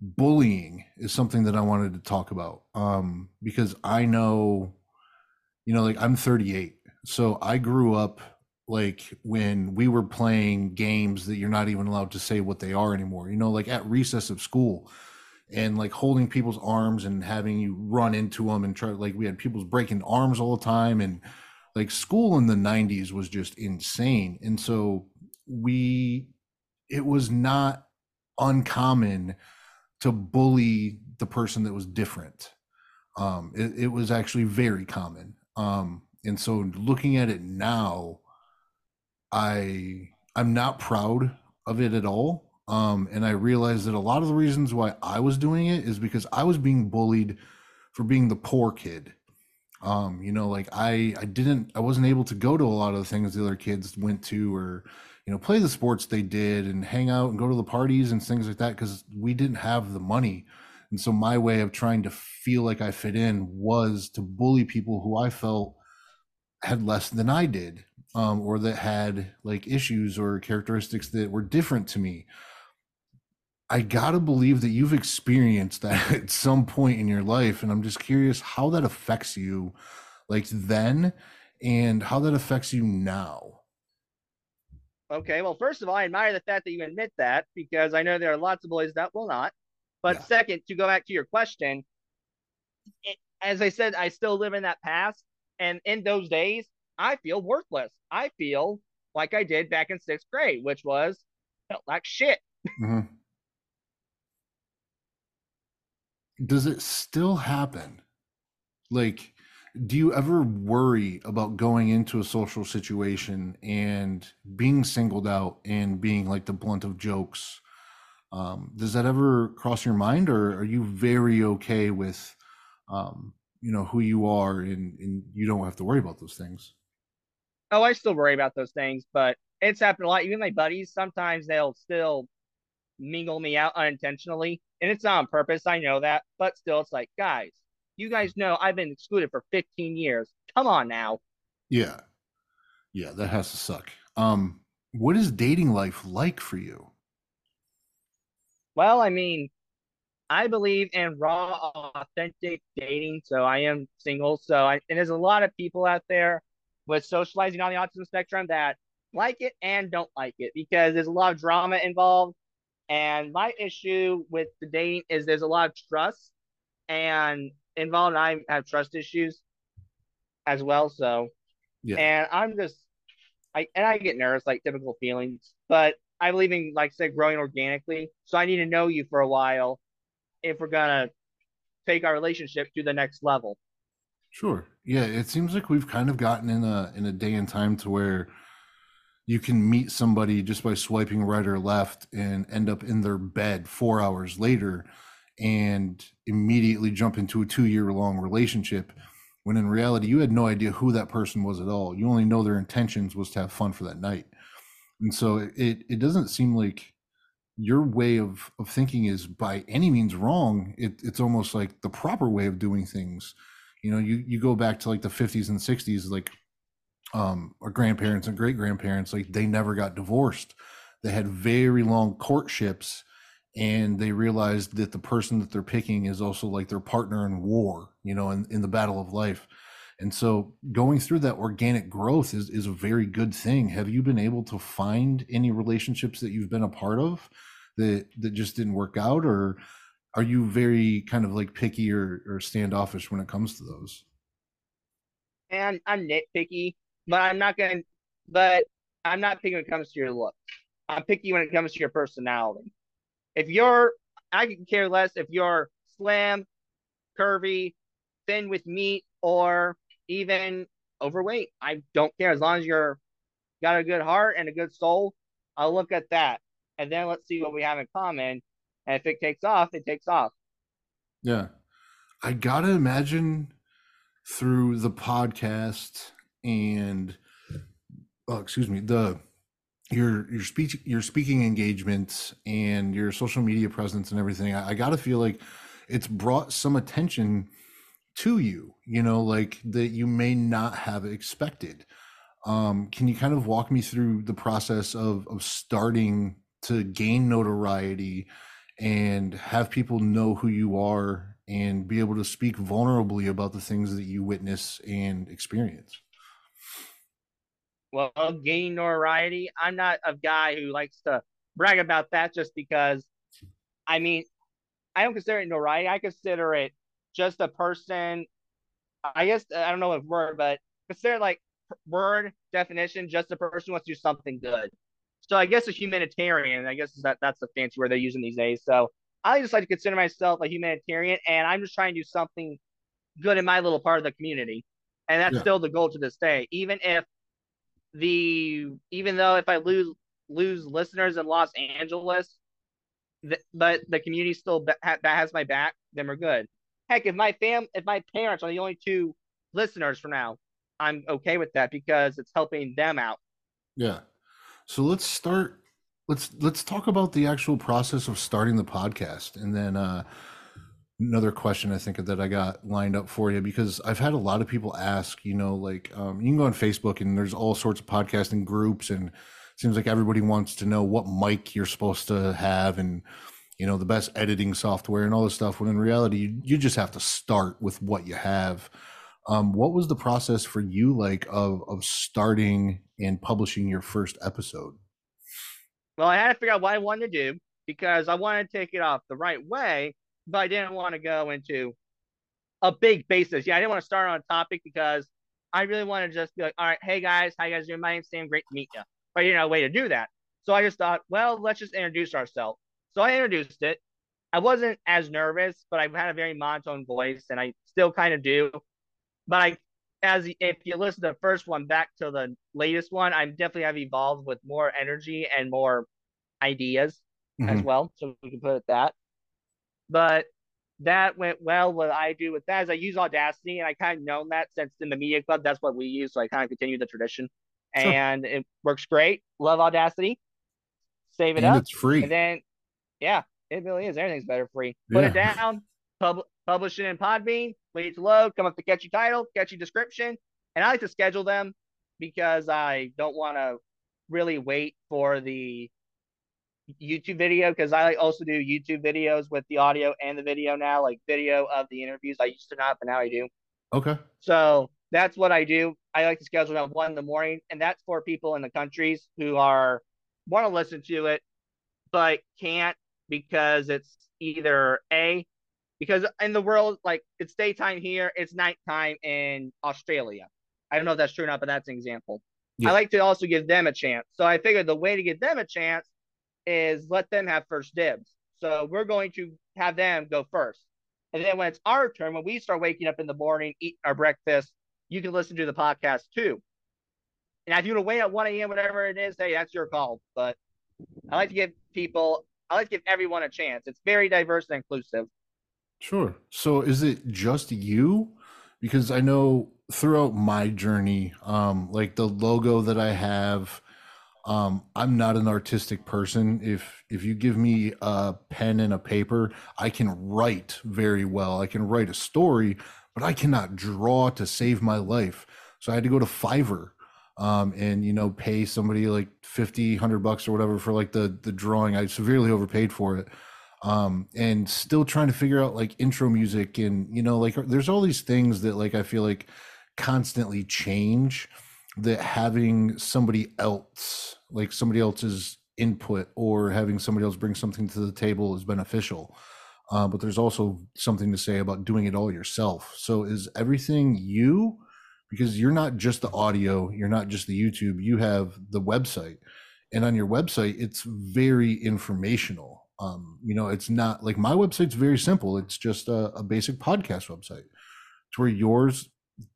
bullying is something that I wanted to talk about. Um because I know you know like I'm 38. So I grew up like when we were playing games that you're not even allowed to say what they are anymore you know like at recess of school and like holding people's arms and having you run into them and try like we had people's breaking arms all the time and like school in the 90s was just insane and so we it was not uncommon to bully the person that was different. Um it, it was actually very common. Um and so looking at it now I I'm not proud of it at all. Um, and I realized that a lot of the reasons why I was doing it is because I was being bullied for being the poor kid. Um, you know, like I I didn't I wasn't able to go to a lot of the things the other kids went to or you know, play the sports they did and hang out and go to the parties and things like that because we didn't have the money. And so my way of trying to feel like I fit in was to bully people who I felt had less than I did, um, or that had like issues or characteristics that were different to me. I gotta believe that you've experienced that at some point in your life, and I'm just curious how that affects you, like then, and how that affects you now. Okay, well, first of all, I admire the fact that you admit that because I know there are lots of boys that will not. But yeah. second, to go back to your question, it, as I said, I still live in that past. And in those days, I feel worthless. I feel like I did back in sixth grade, which was felt like shit. Mm-hmm. Does it still happen? Like, do you ever worry about going into a social situation and being singled out and being like the blunt of jokes? Um, does that ever cross your mind, or are you very okay with, um, you know, who you are and, and you don't have to worry about those things? Oh, I still worry about those things, but it's happened a lot. Even my buddies, sometimes they'll still mingle me out unintentionally, and it's not on purpose. I know that, but still, it's like, guys, you guys know I've been excluded for 15 years. Come on now. Yeah. Yeah, that has to suck. Um, what is dating life like for you? Well, I mean, I believe in raw, authentic dating. So I am single. So I, and there's a lot of people out there with socializing on the autism spectrum that like it and don't like it because there's a lot of drama involved. And my issue with the dating is there's a lot of trust. And involved. And I have trust issues as well. So, yeah. And I'm just, I and I get nervous, like typical feelings. But I believe in, like I said, growing organically. So I need to know you for a while if we're gonna take our relationship to the next level. Sure. Yeah. It seems like we've kind of gotten in a in a day and time to where you can meet somebody just by swiping right or left and end up in their bed four hours later and immediately jump into a two year long relationship when in reality you had no idea who that person was at all you only know their intentions was to have fun for that night and so it it doesn't seem like your way of of thinking is by any means wrong it, it's almost like the proper way of doing things you know you you go back to like the 50s and 60s like um our grandparents and great grandparents like they never got divorced they had very long courtships and they realized that the person that they're picking is also like their partner in war, you know, in, in the battle of life. And so going through that organic growth is, is a very good thing. Have you been able to find any relationships that you've been a part of that, that just didn't work out? Or are you very kind of like picky or, or standoffish when it comes to those? And I'm nitpicky, but I'm not to, but I'm not picky when it comes to your look. I'm picky when it comes to your personality. If you're, I can care less if you're slim, curvy, thin with meat, or even overweight. I don't care as long as you're got a good heart and a good soul. I'll look at that, and then let's see what we have in common. And if it takes off, it takes off. Yeah, I gotta imagine through the podcast and oh, excuse me, the your your speech your speaking engagements and your social media presence and everything i, I got to feel like it's brought some attention to you you know like that you may not have expected um can you kind of walk me through the process of of starting to gain notoriety and have people know who you are and be able to speak vulnerably about the things that you witness and experience well, gain notoriety. I'm not a guy who likes to brag about that just because, I mean, I don't consider it notoriety. I consider it just a person. I guess I don't know what word, but consider like word definition, just a person who wants to do something good. So I guess a humanitarian. I guess that that's the fancy word they're using these days. So I just like to consider myself a humanitarian, and I'm just trying to do something good in my little part of the community, and that's yeah. still the goal to this day. Even if the even though if I lose lose listeners in Los Angeles, th- but the community still ba- ha- has my back, then we're good. Heck, if my fam if my parents are the only two listeners for now, I'm okay with that because it's helping them out. Yeah. So let's start. Let's let's talk about the actual process of starting the podcast, and then uh, another question I think that I got lined up for you because I've had a lot of people ask. You know, like um, you can go on Facebook and there's all sorts of podcasting groups, and seems like everybody wants to know what mic you're supposed to have and you know the best editing software and all this stuff. When in reality, you, you just have to start with what you have. Um, what was the process for you like of of starting and publishing your first episode? Well, I had to figure out what I wanted to do because I wanted to take it off the right way, but I didn't want to go into a big basis. Yeah, I didn't want to start on a topic because I really want to just be like, all right, hey guys, how you guys doing? My name's Sam. Great to meet you. But you know, a way to do that. So I just thought, well, let's just introduce ourselves. So I introduced it. I wasn't as nervous, but I had a very monotone voice, and I still kind of do but I as if you listen to the first one back to the latest one, I definitely have evolved with more energy and more ideas mm-hmm. as well. So we can put it that. But that went well. What I do with that is I use Audacity, and I kind of known that since in the media club, that's what we use. So I kind of continue the tradition, sure. and it works great. Love Audacity. Save it and up. It's free. And then, yeah, it really is. Everything's better free. Put yeah. it down. Pub- publish it in Podbean wait to load, come up with a catchy title, catchy description. And I like to schedule them because I don't want to really wait for the YouTube video because I also do YouTube videos with the audio and the video now, like video of the interviews. I used to not, but now I do. Okay. So that's what I do. I like to schedule them one in the morning, and that's for people in the countries who are want to listen to it but can't because it's either a because in the world, like it's daytime here, it's nighttime in Australia. I don't know if that's true or not, but that's an example. Yeah. I like to also give them a chance. So I figured the way to give them a chance is let them have first dibs. So we're going to have them go first. And then when it's our turn, when we start waking up in the morning, eat our breakfast, you can listen to the podcast too. And if you want to wait at 1 a.m., whatever it is, hey, that's your call. But I like to give people, I like to give everyone a chance. It's very diverse and inclusive. Sure. So is it just you? Because I know throughout my journey, um, like the logo that I have, um, I'm not an artistic person. If if you give me a pen and a paper, I can write very well. I can write a story, but I cannot draw to save my life. So I had to go to Fiverr um, and you know pay somebody like 50 100 bucks or whatever for like the the drawing i severely overpaid for it um and still trying to figure out like intro music and you know like there's all these things that like i feel like constantly change that having somebody else like somebody else's input or having somebody else bring something to the table is beneficial. Uh, but there's also something to say about doing it all yourself. So is everything you? Because you're not just the audio you're not just the youtube you have the website. And on your website it's very informational um, you know, it's not like my website's very simple. It's just a, a basic podcast website. It's where yours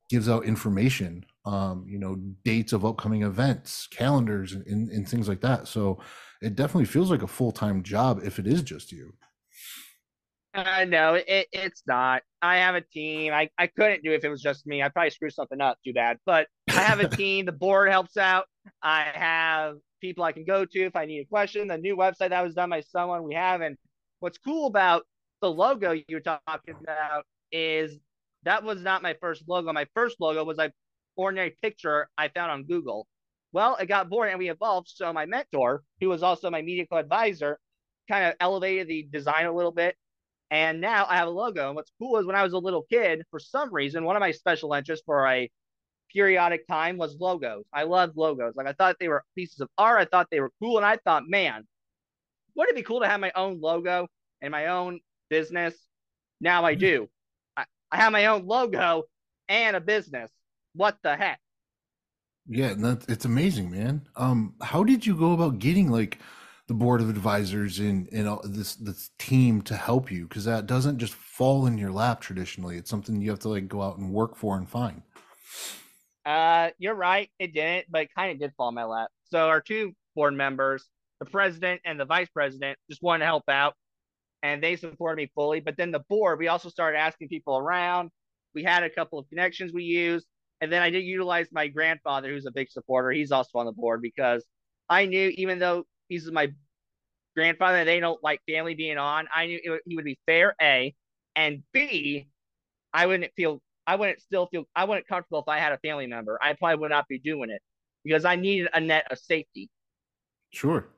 gives out information, um, you know, dates of upcoming events, calendars, and, and, and things like that. So it definitely feels like a full time job if it is just you. Uh, no, it, it's not. I have a team. I, I couldn't do it if it was just me. I'd probably screw something up too bad. But I have a team. the board helps out. I have people I can go to if I need a question. The new website that was done by someone we have. And what's cool about the logo you were talking about is that was not my first logo. My first logo was a ordinary picture I found on Google. Well, it got boring and we evolved. So my mentor, who was also my media advisor, kind of elevated the design a little bit. And now I have a logo. And what's cool is when I was a little kid, for some reason, one of my special interests for a periodic time was logos. I loved logos. Like I thought they were pieces of art. I thought they were cool. And I thought, man, wouldn't it be cool to have my own logo and my own business? Now I do. I, I have my own logo and a business. What the heck? Yeah, it's amazing, man. Um, how did you go about getting like the board of advisors and and all this this team to help you? Because that doesn't just fall in your lap traditionally. It's something you have to like go out and work for and find. Uh, you're right. It didn't, but it kind of did fall in my lap. So our two board members, the president and the vice president, just wanted to help out, and they supported me fully. But then the board, we also started asking people around. We had a couple of connections we used, and then I did utilize my grandfather, who's a big supporter. He's also on the board because I knew even though he's my grandfather they don't like family being on, I knew it, he would be fair. A and B, I wouldn't feel I wouldn't still feel I wouldn't comfortable if I had a family member. I probably would not be doing it because I needed a net of safety. Sure.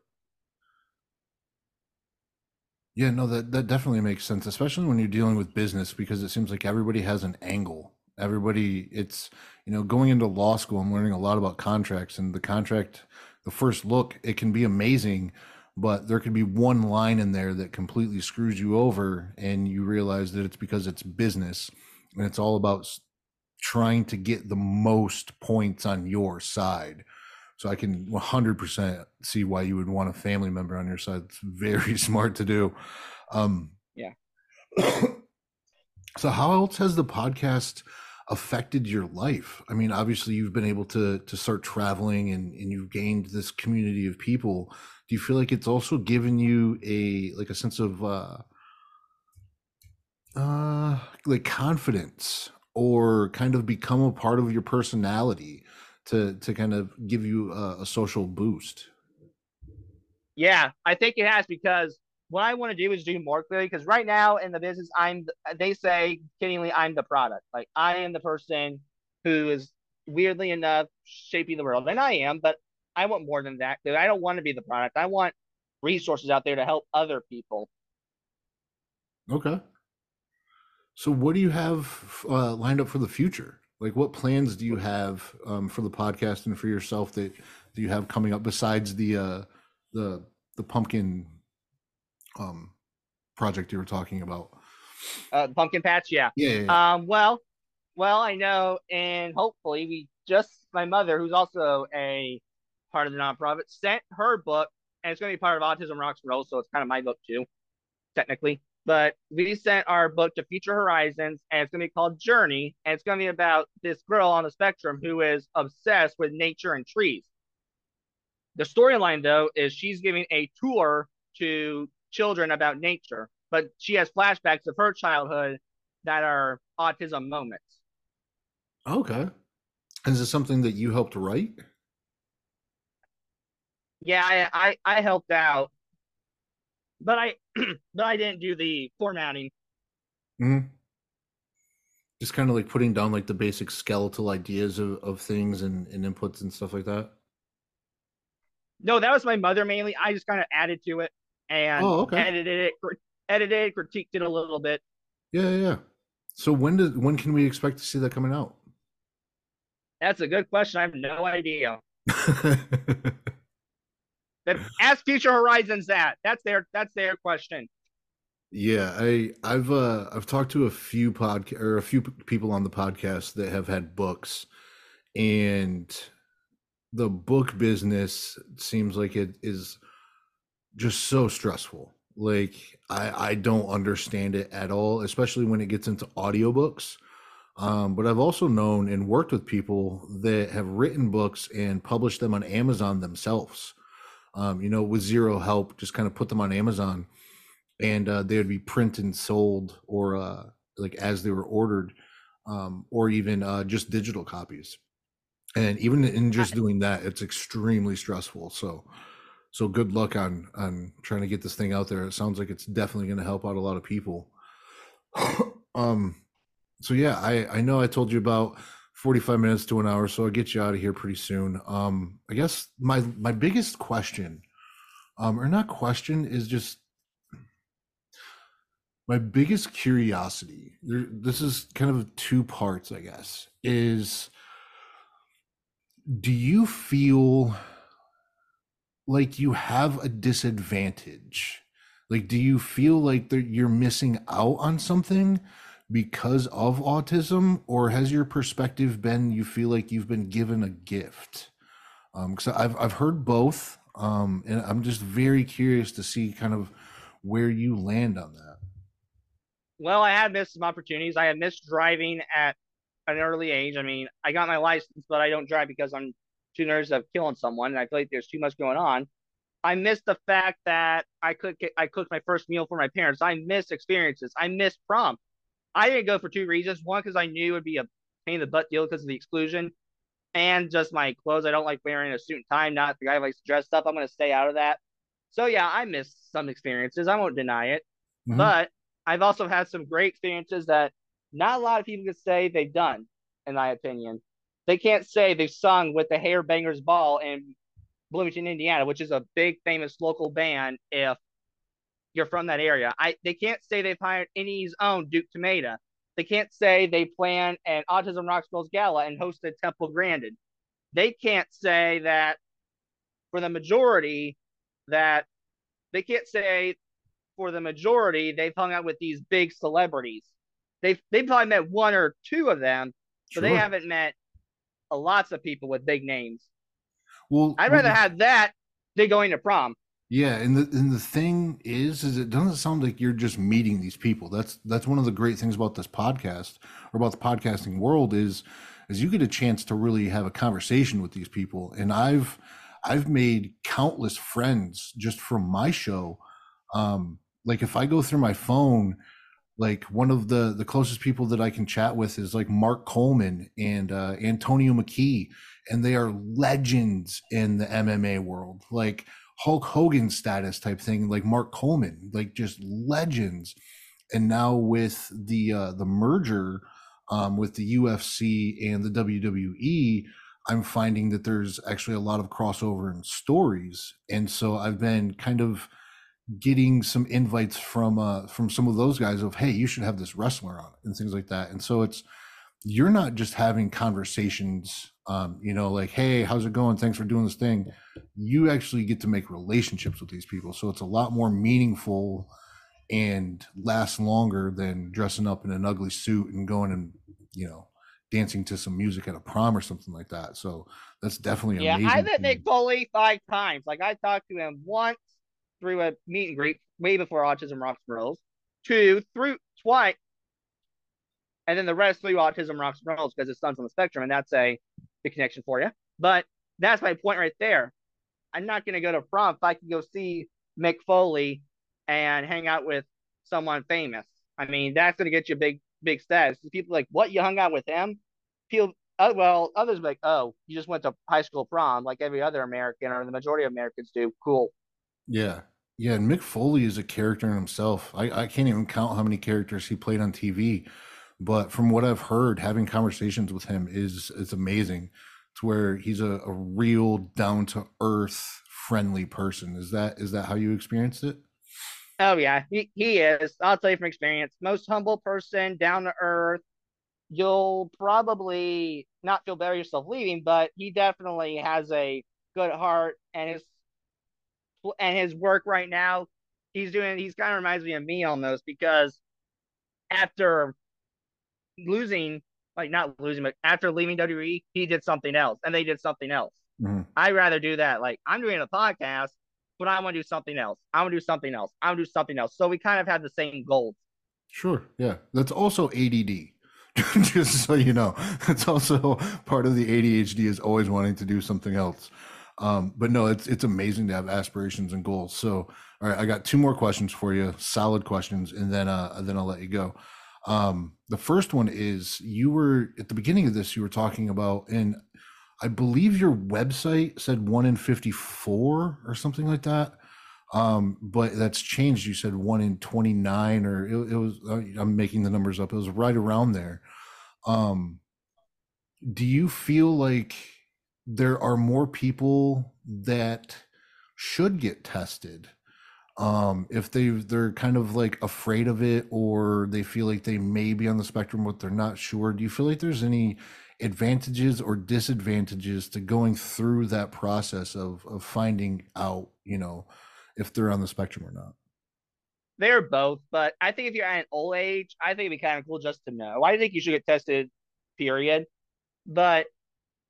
Yeah, no, that, that definitely makes sense, especially when you're dealing with business because it seems like everybody has an angle. Everybody, it's, you know, going into law school, I'm learning a lot about contracts and the contract, the first look, it can be amazing, but there could be one line in there that completely screws you over and you realize that it's because it's business and it's all about trying to get the most points on your side. So I can 100% see why you would want a family member on your side. It's very smart to do. Um, yeah. so how else has the podcast affected your life? I mean, obviously you've been able to to start traveling and, and you've gained this community of people. Do you feel like it's also given you a like a sense of uh uh like confidence or kind of become a part of your personality to to kind of give you a, a social boost. Yeah i think it has because what i want to do is do more clearly because right now in the business i'm they say kiddingly i'm the product. Like i am the person who is weirdly enough shaping the world and i am but i want more than that i don't want to be the product. I want resources out there to help other people. Okay so, what do you have uh, lined up for the future? Like, what plans do you have um, for the podcast and for yourself that do you have coming up besides the uh, the the pumpkin um, project you were talking about? Uh, pumpkin patch, yeah. yeah. Yeah, yeah. Um. Well, well, I know, and hopefully, we just my mother, who's also a part of the nonprofit, sent her book, and it's going to be part of Autism Rocks and Rolls, so it's kind of my book too, technically. But we sent our book to Future Horizons, and it's going to be called Journey, and it's going to be about this girl on the spectrum who is obsessed with nature and trees. The storyline, though, is she's giving a tour to children about nature, but she has flashbacks of her childhood that are autism moments. Okay. Is this something that you helped write? Yeah, I, I, I helped out but I but I didn't do the formatting. Mm-hmm. Just kind of like putting down like the basic skeletal ideas of, of things and, and inputs and stuff like that. No, that was my mother mainly. I just kind of added to it and oh, okay. edited it, edited, critiqued it a little bit. Yeah, yeah. So when does when can we expect to see that coming out? That's a good question. I have no idea. That ask Future Horizons that. That's their that's their question. Yeah, I I've uh I've talked to a few podcast or a few people on the podcast that have had books and the book business seems like it is just so stressful. Like I I don't understand it at all, especially when it gets into audiobooks. Um, but I've also known and worked with people that have written books and published them on Amazon themselves um, you know, with zero help, just kind of put them on Amazon and uh, they would be printed and sold or uh, like as they were ordered um, or even uh, just digital copies. And even in just doing that, it's extremely stressful. So, so good luck on on trying to get this thing out there. It sounds like it's definitely going to help out a lot of people. um, so yeah, I I know I told you about 45 minutes to an hour, so I'll get you out of here pretty soon. Um, I guess my my biggest question, um, or not question, is just my biggest curiosity. This is kind of two parts, I guess. Is do you feel like you have a disadvantage? Like, do you feel like you're missing out on something? Because of autism, or has your perspective been you feel like you've been given a gift? Um, I've I've heard both, um, and I'm just very curious to see kind of where you land on that. Well, I had missed some opportunities. I had missed driving at an early age. I mean, I got my license, but I don't drive because I'm too nervous of killing someone, and I feel like there's too much going on. I missed the fact that I could I cooked my first meal for my parents. I missed experiences. I missed prom. I didn't go for two reasons. One, because I knew it would be a pain in the butt deal because of the exclusion. and just my clothes. I don't like wearing a suit and tie. I'm not the guy who likes to dress up. I'm going to stay out of that. So yeah, I miss some experiences. I won't deny it, mm-hmm. but I've also had some great experiences that not a lot of people can say they've done. In my opinion, they can't say they've sung with the Hairbangers Ball in Bloomington, Indiana, which is a big famous local band. If you're from that area, I they can't say they've hired any's own Duke Tumatoe. They can't say they plan an Autism Rocks Girls Gala and hosted Temple Grandin. They can't say that for the majority that they can't say for the majority they've hung out with these big celebrities. They've they've probably met one or two of them, but sure. they haven't met lots of people with big names. Well, I'd rather well, have that than going to prom. Yeah, and the and the thing is, is it doesn't sound like you're just meeting these people. That's that's one of the great things about this podcast or about the podcasting world is is you get a chance to really have a conversation with these people. And I've I've made countless friends just from my show. Um, like if I go through my phone, like one of the the closest people that I can chat with is like Mark Coleman and uh, Antonio McKee, and they are legends in the MMA world. Like Hulk Hogan status type thing, like Mark Coleman, like just legends. And now with the uh, the merger um, with the UFC and the WWE, I'm finding that there's actually a lot of crossover in stories, and so I've been kind of getting some invites from uh, from some of those guys of hey, you should have this wrestler on and things like that. And so it's you're not just having conversations um, you know, like, hey, how's it going? Thanks for doing this thing. You actually get to make relationships with these people. So it's a lot more meaningful and lasts longer than dressing up in an ugly suit and going and, you know, dancing to some music at a prom or something like that. So that's definitely amazing. yeah. I met Mick Foley five times. Like I talked to him once through a meet and greet way before Autism Rocks Girls, two through twice, and then the rest through Autism Rocks Girls because his son's on the spectrum, and that's a big connection for you. But that's my point right there. I'm not going to go to prom if I can go see Mick Foley and hang out with someone famous. I mean, that's going to get you big, big status. People like, what? You hung out with him? People, uh, well, others like, oh, you just went to high school prom like every other American or the majority of Americans do. Cool. Yeah. Yeah. And Mick Foley is a character in himself. I, I can't even count how many characters he played on TV but from what I've heard, having conversations with him is is amazing. It's where he's a, a real down to earth, friendly person. Is that is that how you experienced it? Oh yeah, he, he is. I'll tell you from experience. Most humble person, down to earth. You'll probably not feel better yourself leaving, but he definitely has a good heart and his and his work right now. He's doing. He's kind of reminds me of me almost because after losing, like not losing, but after leaving WWE, he did something else and they did something else. Mm-hmm. I'd rather do that. Like I'm doing a podcast, but I want to do something else. I want to do something else. I want to do something else. So we kind of had the same goals. Sure. Yeah. That's also ADD. Just so you know, it's also part of the ADHD is always wanting to do something else. Um, but no, it's it's amazing to have aspirations and goals. So, all right, I got two more questions for you, solid questions, and then uh, then I'll let you go. Um, the first one is you were at the beginning of this, you were talking about, and I believe your website said one in 54 or something like that. Um, but that's changed. You said one in 29, or it, it was, uh, I'm making the numbers up. It was right around there. Um, do you feel like there are more people that should get tested um if they they're kind of like afraid of it or they feel like they may be on the spectrum but they're not sure do you feel like there's any advantages or disadvantages to going through that process of of finding out you know if they're on the spectrum or not? They're both but i think if you're at an old age i think it'd be kind of cool just to know. I think you should get tested period. But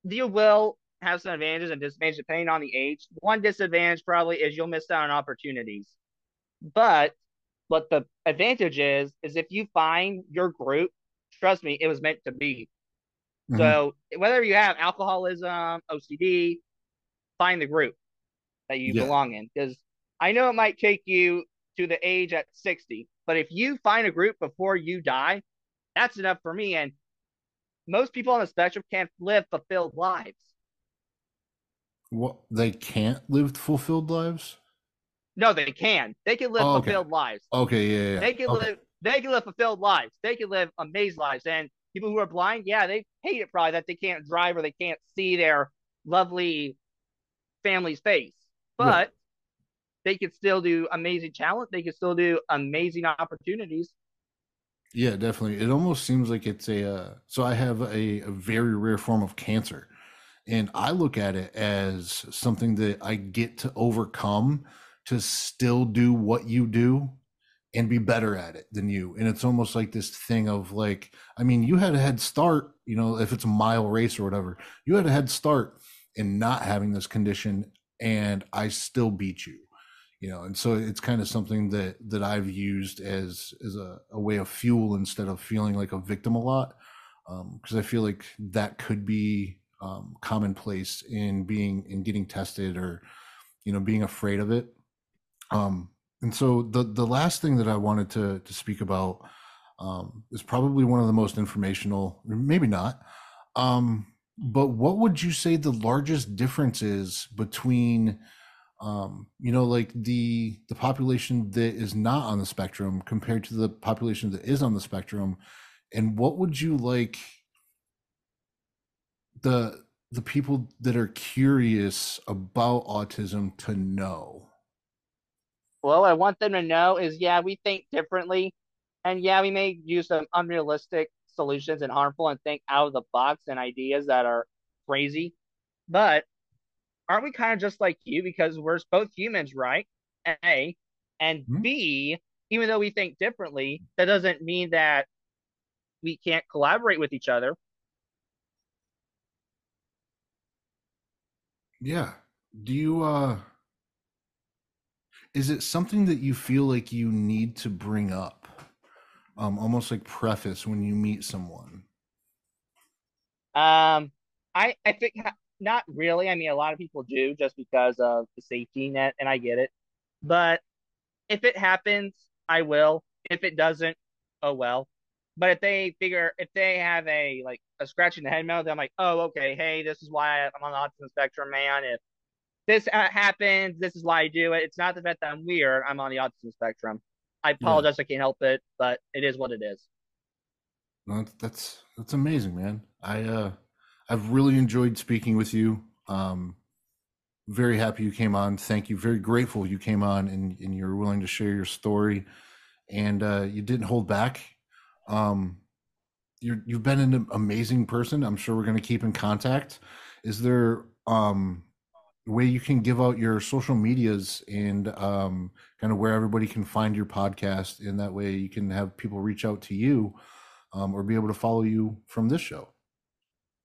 do you will have some advantages and disadvantages depending on the age. One disadvantage probably is you'll miss out on opportunities. But what the advantage is, is if you find your group, trust me, it was meant to be. Mm-hmm. So whether you have alcoholism, OCD, find the group that you yeah. belong in. Because I know it might take you to the age at 60, but if you find a group before you die, that's enough for me. And most people on the spectrum can't live fulfilled lives. What they can't live fulfilled lives? No, they can. They can live Oh, okay. fulfilled lives. Okay, yeah, yeah. They can okay. live they can live fulfilled lives. They can live amazed lives. And people who are blind, yeah, they hate it probably that they can't drive or they can't see their lovely family's face. But Right. they can still do amazing talent. They can still do amazing opportunities. Yeah, definitely. It almost seems like it's a. Uh, so I have a, a very rare form of cancer, and I look at it as something that I get to overcome to still do what you do and be better at it than you. And it's almost like this thing of like, I mean, you had a head start. You know, if it's a mile race or whatever, you had a head start in not having this condition, and I still beat you you know and so it's kind of something that that i've used as as a, a way of fuel instead of feeling like a victim a lot um, because i feel like that could be um, commonplace in being in getting tested or you know being afraid of it. Um, and so the the last thing that i wanted to to speak about um, is probably one of the most informational maybe not um, but what would you say the largest difference is between um, you know, like the the population that is not on the spectrum compared to the population that is on the spectrum, and what would you like the the people that are curious about autism to know? Well, I want them to know is yeah, we think differently. And yeah, we may use some unrealistic solutions and harmful and think out of the box and ideas that are crazy. But aren't we kind of just like you because we're both humans, right? A. And Mhm. B, even though we think differently, that doesn't mean that we can't collaborate with each other. Yeah. Do you uh is it something that you feel like you need to bring up? Um almost like preface when you meet someone. Um, I I think not really. I mean, a lot of people do just because of the safety net, and I get it. But if it happens, I will. If it doesn't, oh well. But if they figure, if they have a like a scratch in the head moment, I'm like, oh, okay, hey, this is why I'm on the autism spectrum, man. If this uh, happens, this is why I do it. It's not the fact that I'm weird. I'm on the autism spectrum. I Yeah. apologize, I can't help it, but it is what it is. No, that's that's amazing, man. I uh I've really enjoyed speaking with you. Um very happy you came on. Thank you. Very grateful you came on and, and you're willing to share your story and uh you didn't hold back. Um you're you've been an amazing person. I'm sure we're gonna keep in contact. Is there um way you can give out your social medias and um kind of where everybody can find your podcast and that way you can have people reach out to you um, or be able to follow you from this show.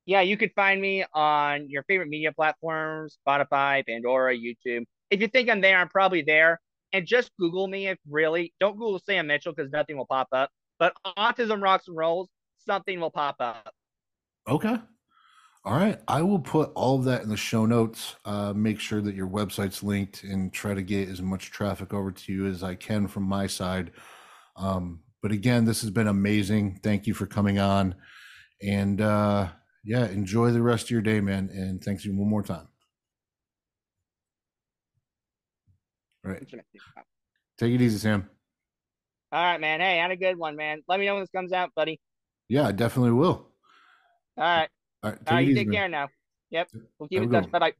Yeah, you could find me on your favorite media platforms, Spotify, Pandora, YouTube. If you think I'm there, I'm probably there. And just Google me if really. Don't Google Sam Mitchell because nothing will pop up. But Autism Rocks and Rolls, something will pop up. Okay. All right. I will put all of that in the show notes. Uh, make sure that your website's linked and try to get as much traffic over to you as I can from my side. Um, but again, this has been amazing. Thank you for coming on. And uh, yeah, enjoy the rest of your day, man. And thanks you one more time. All right. Take it easy, Sam. All right, man. Hey, had a good one, man. Let me know when this comes out, buddy. Yeah, I definitely will. All right. All right. Take All right, you easy, take man. care now. Yep. We'll keep Have in touch. Bye bye.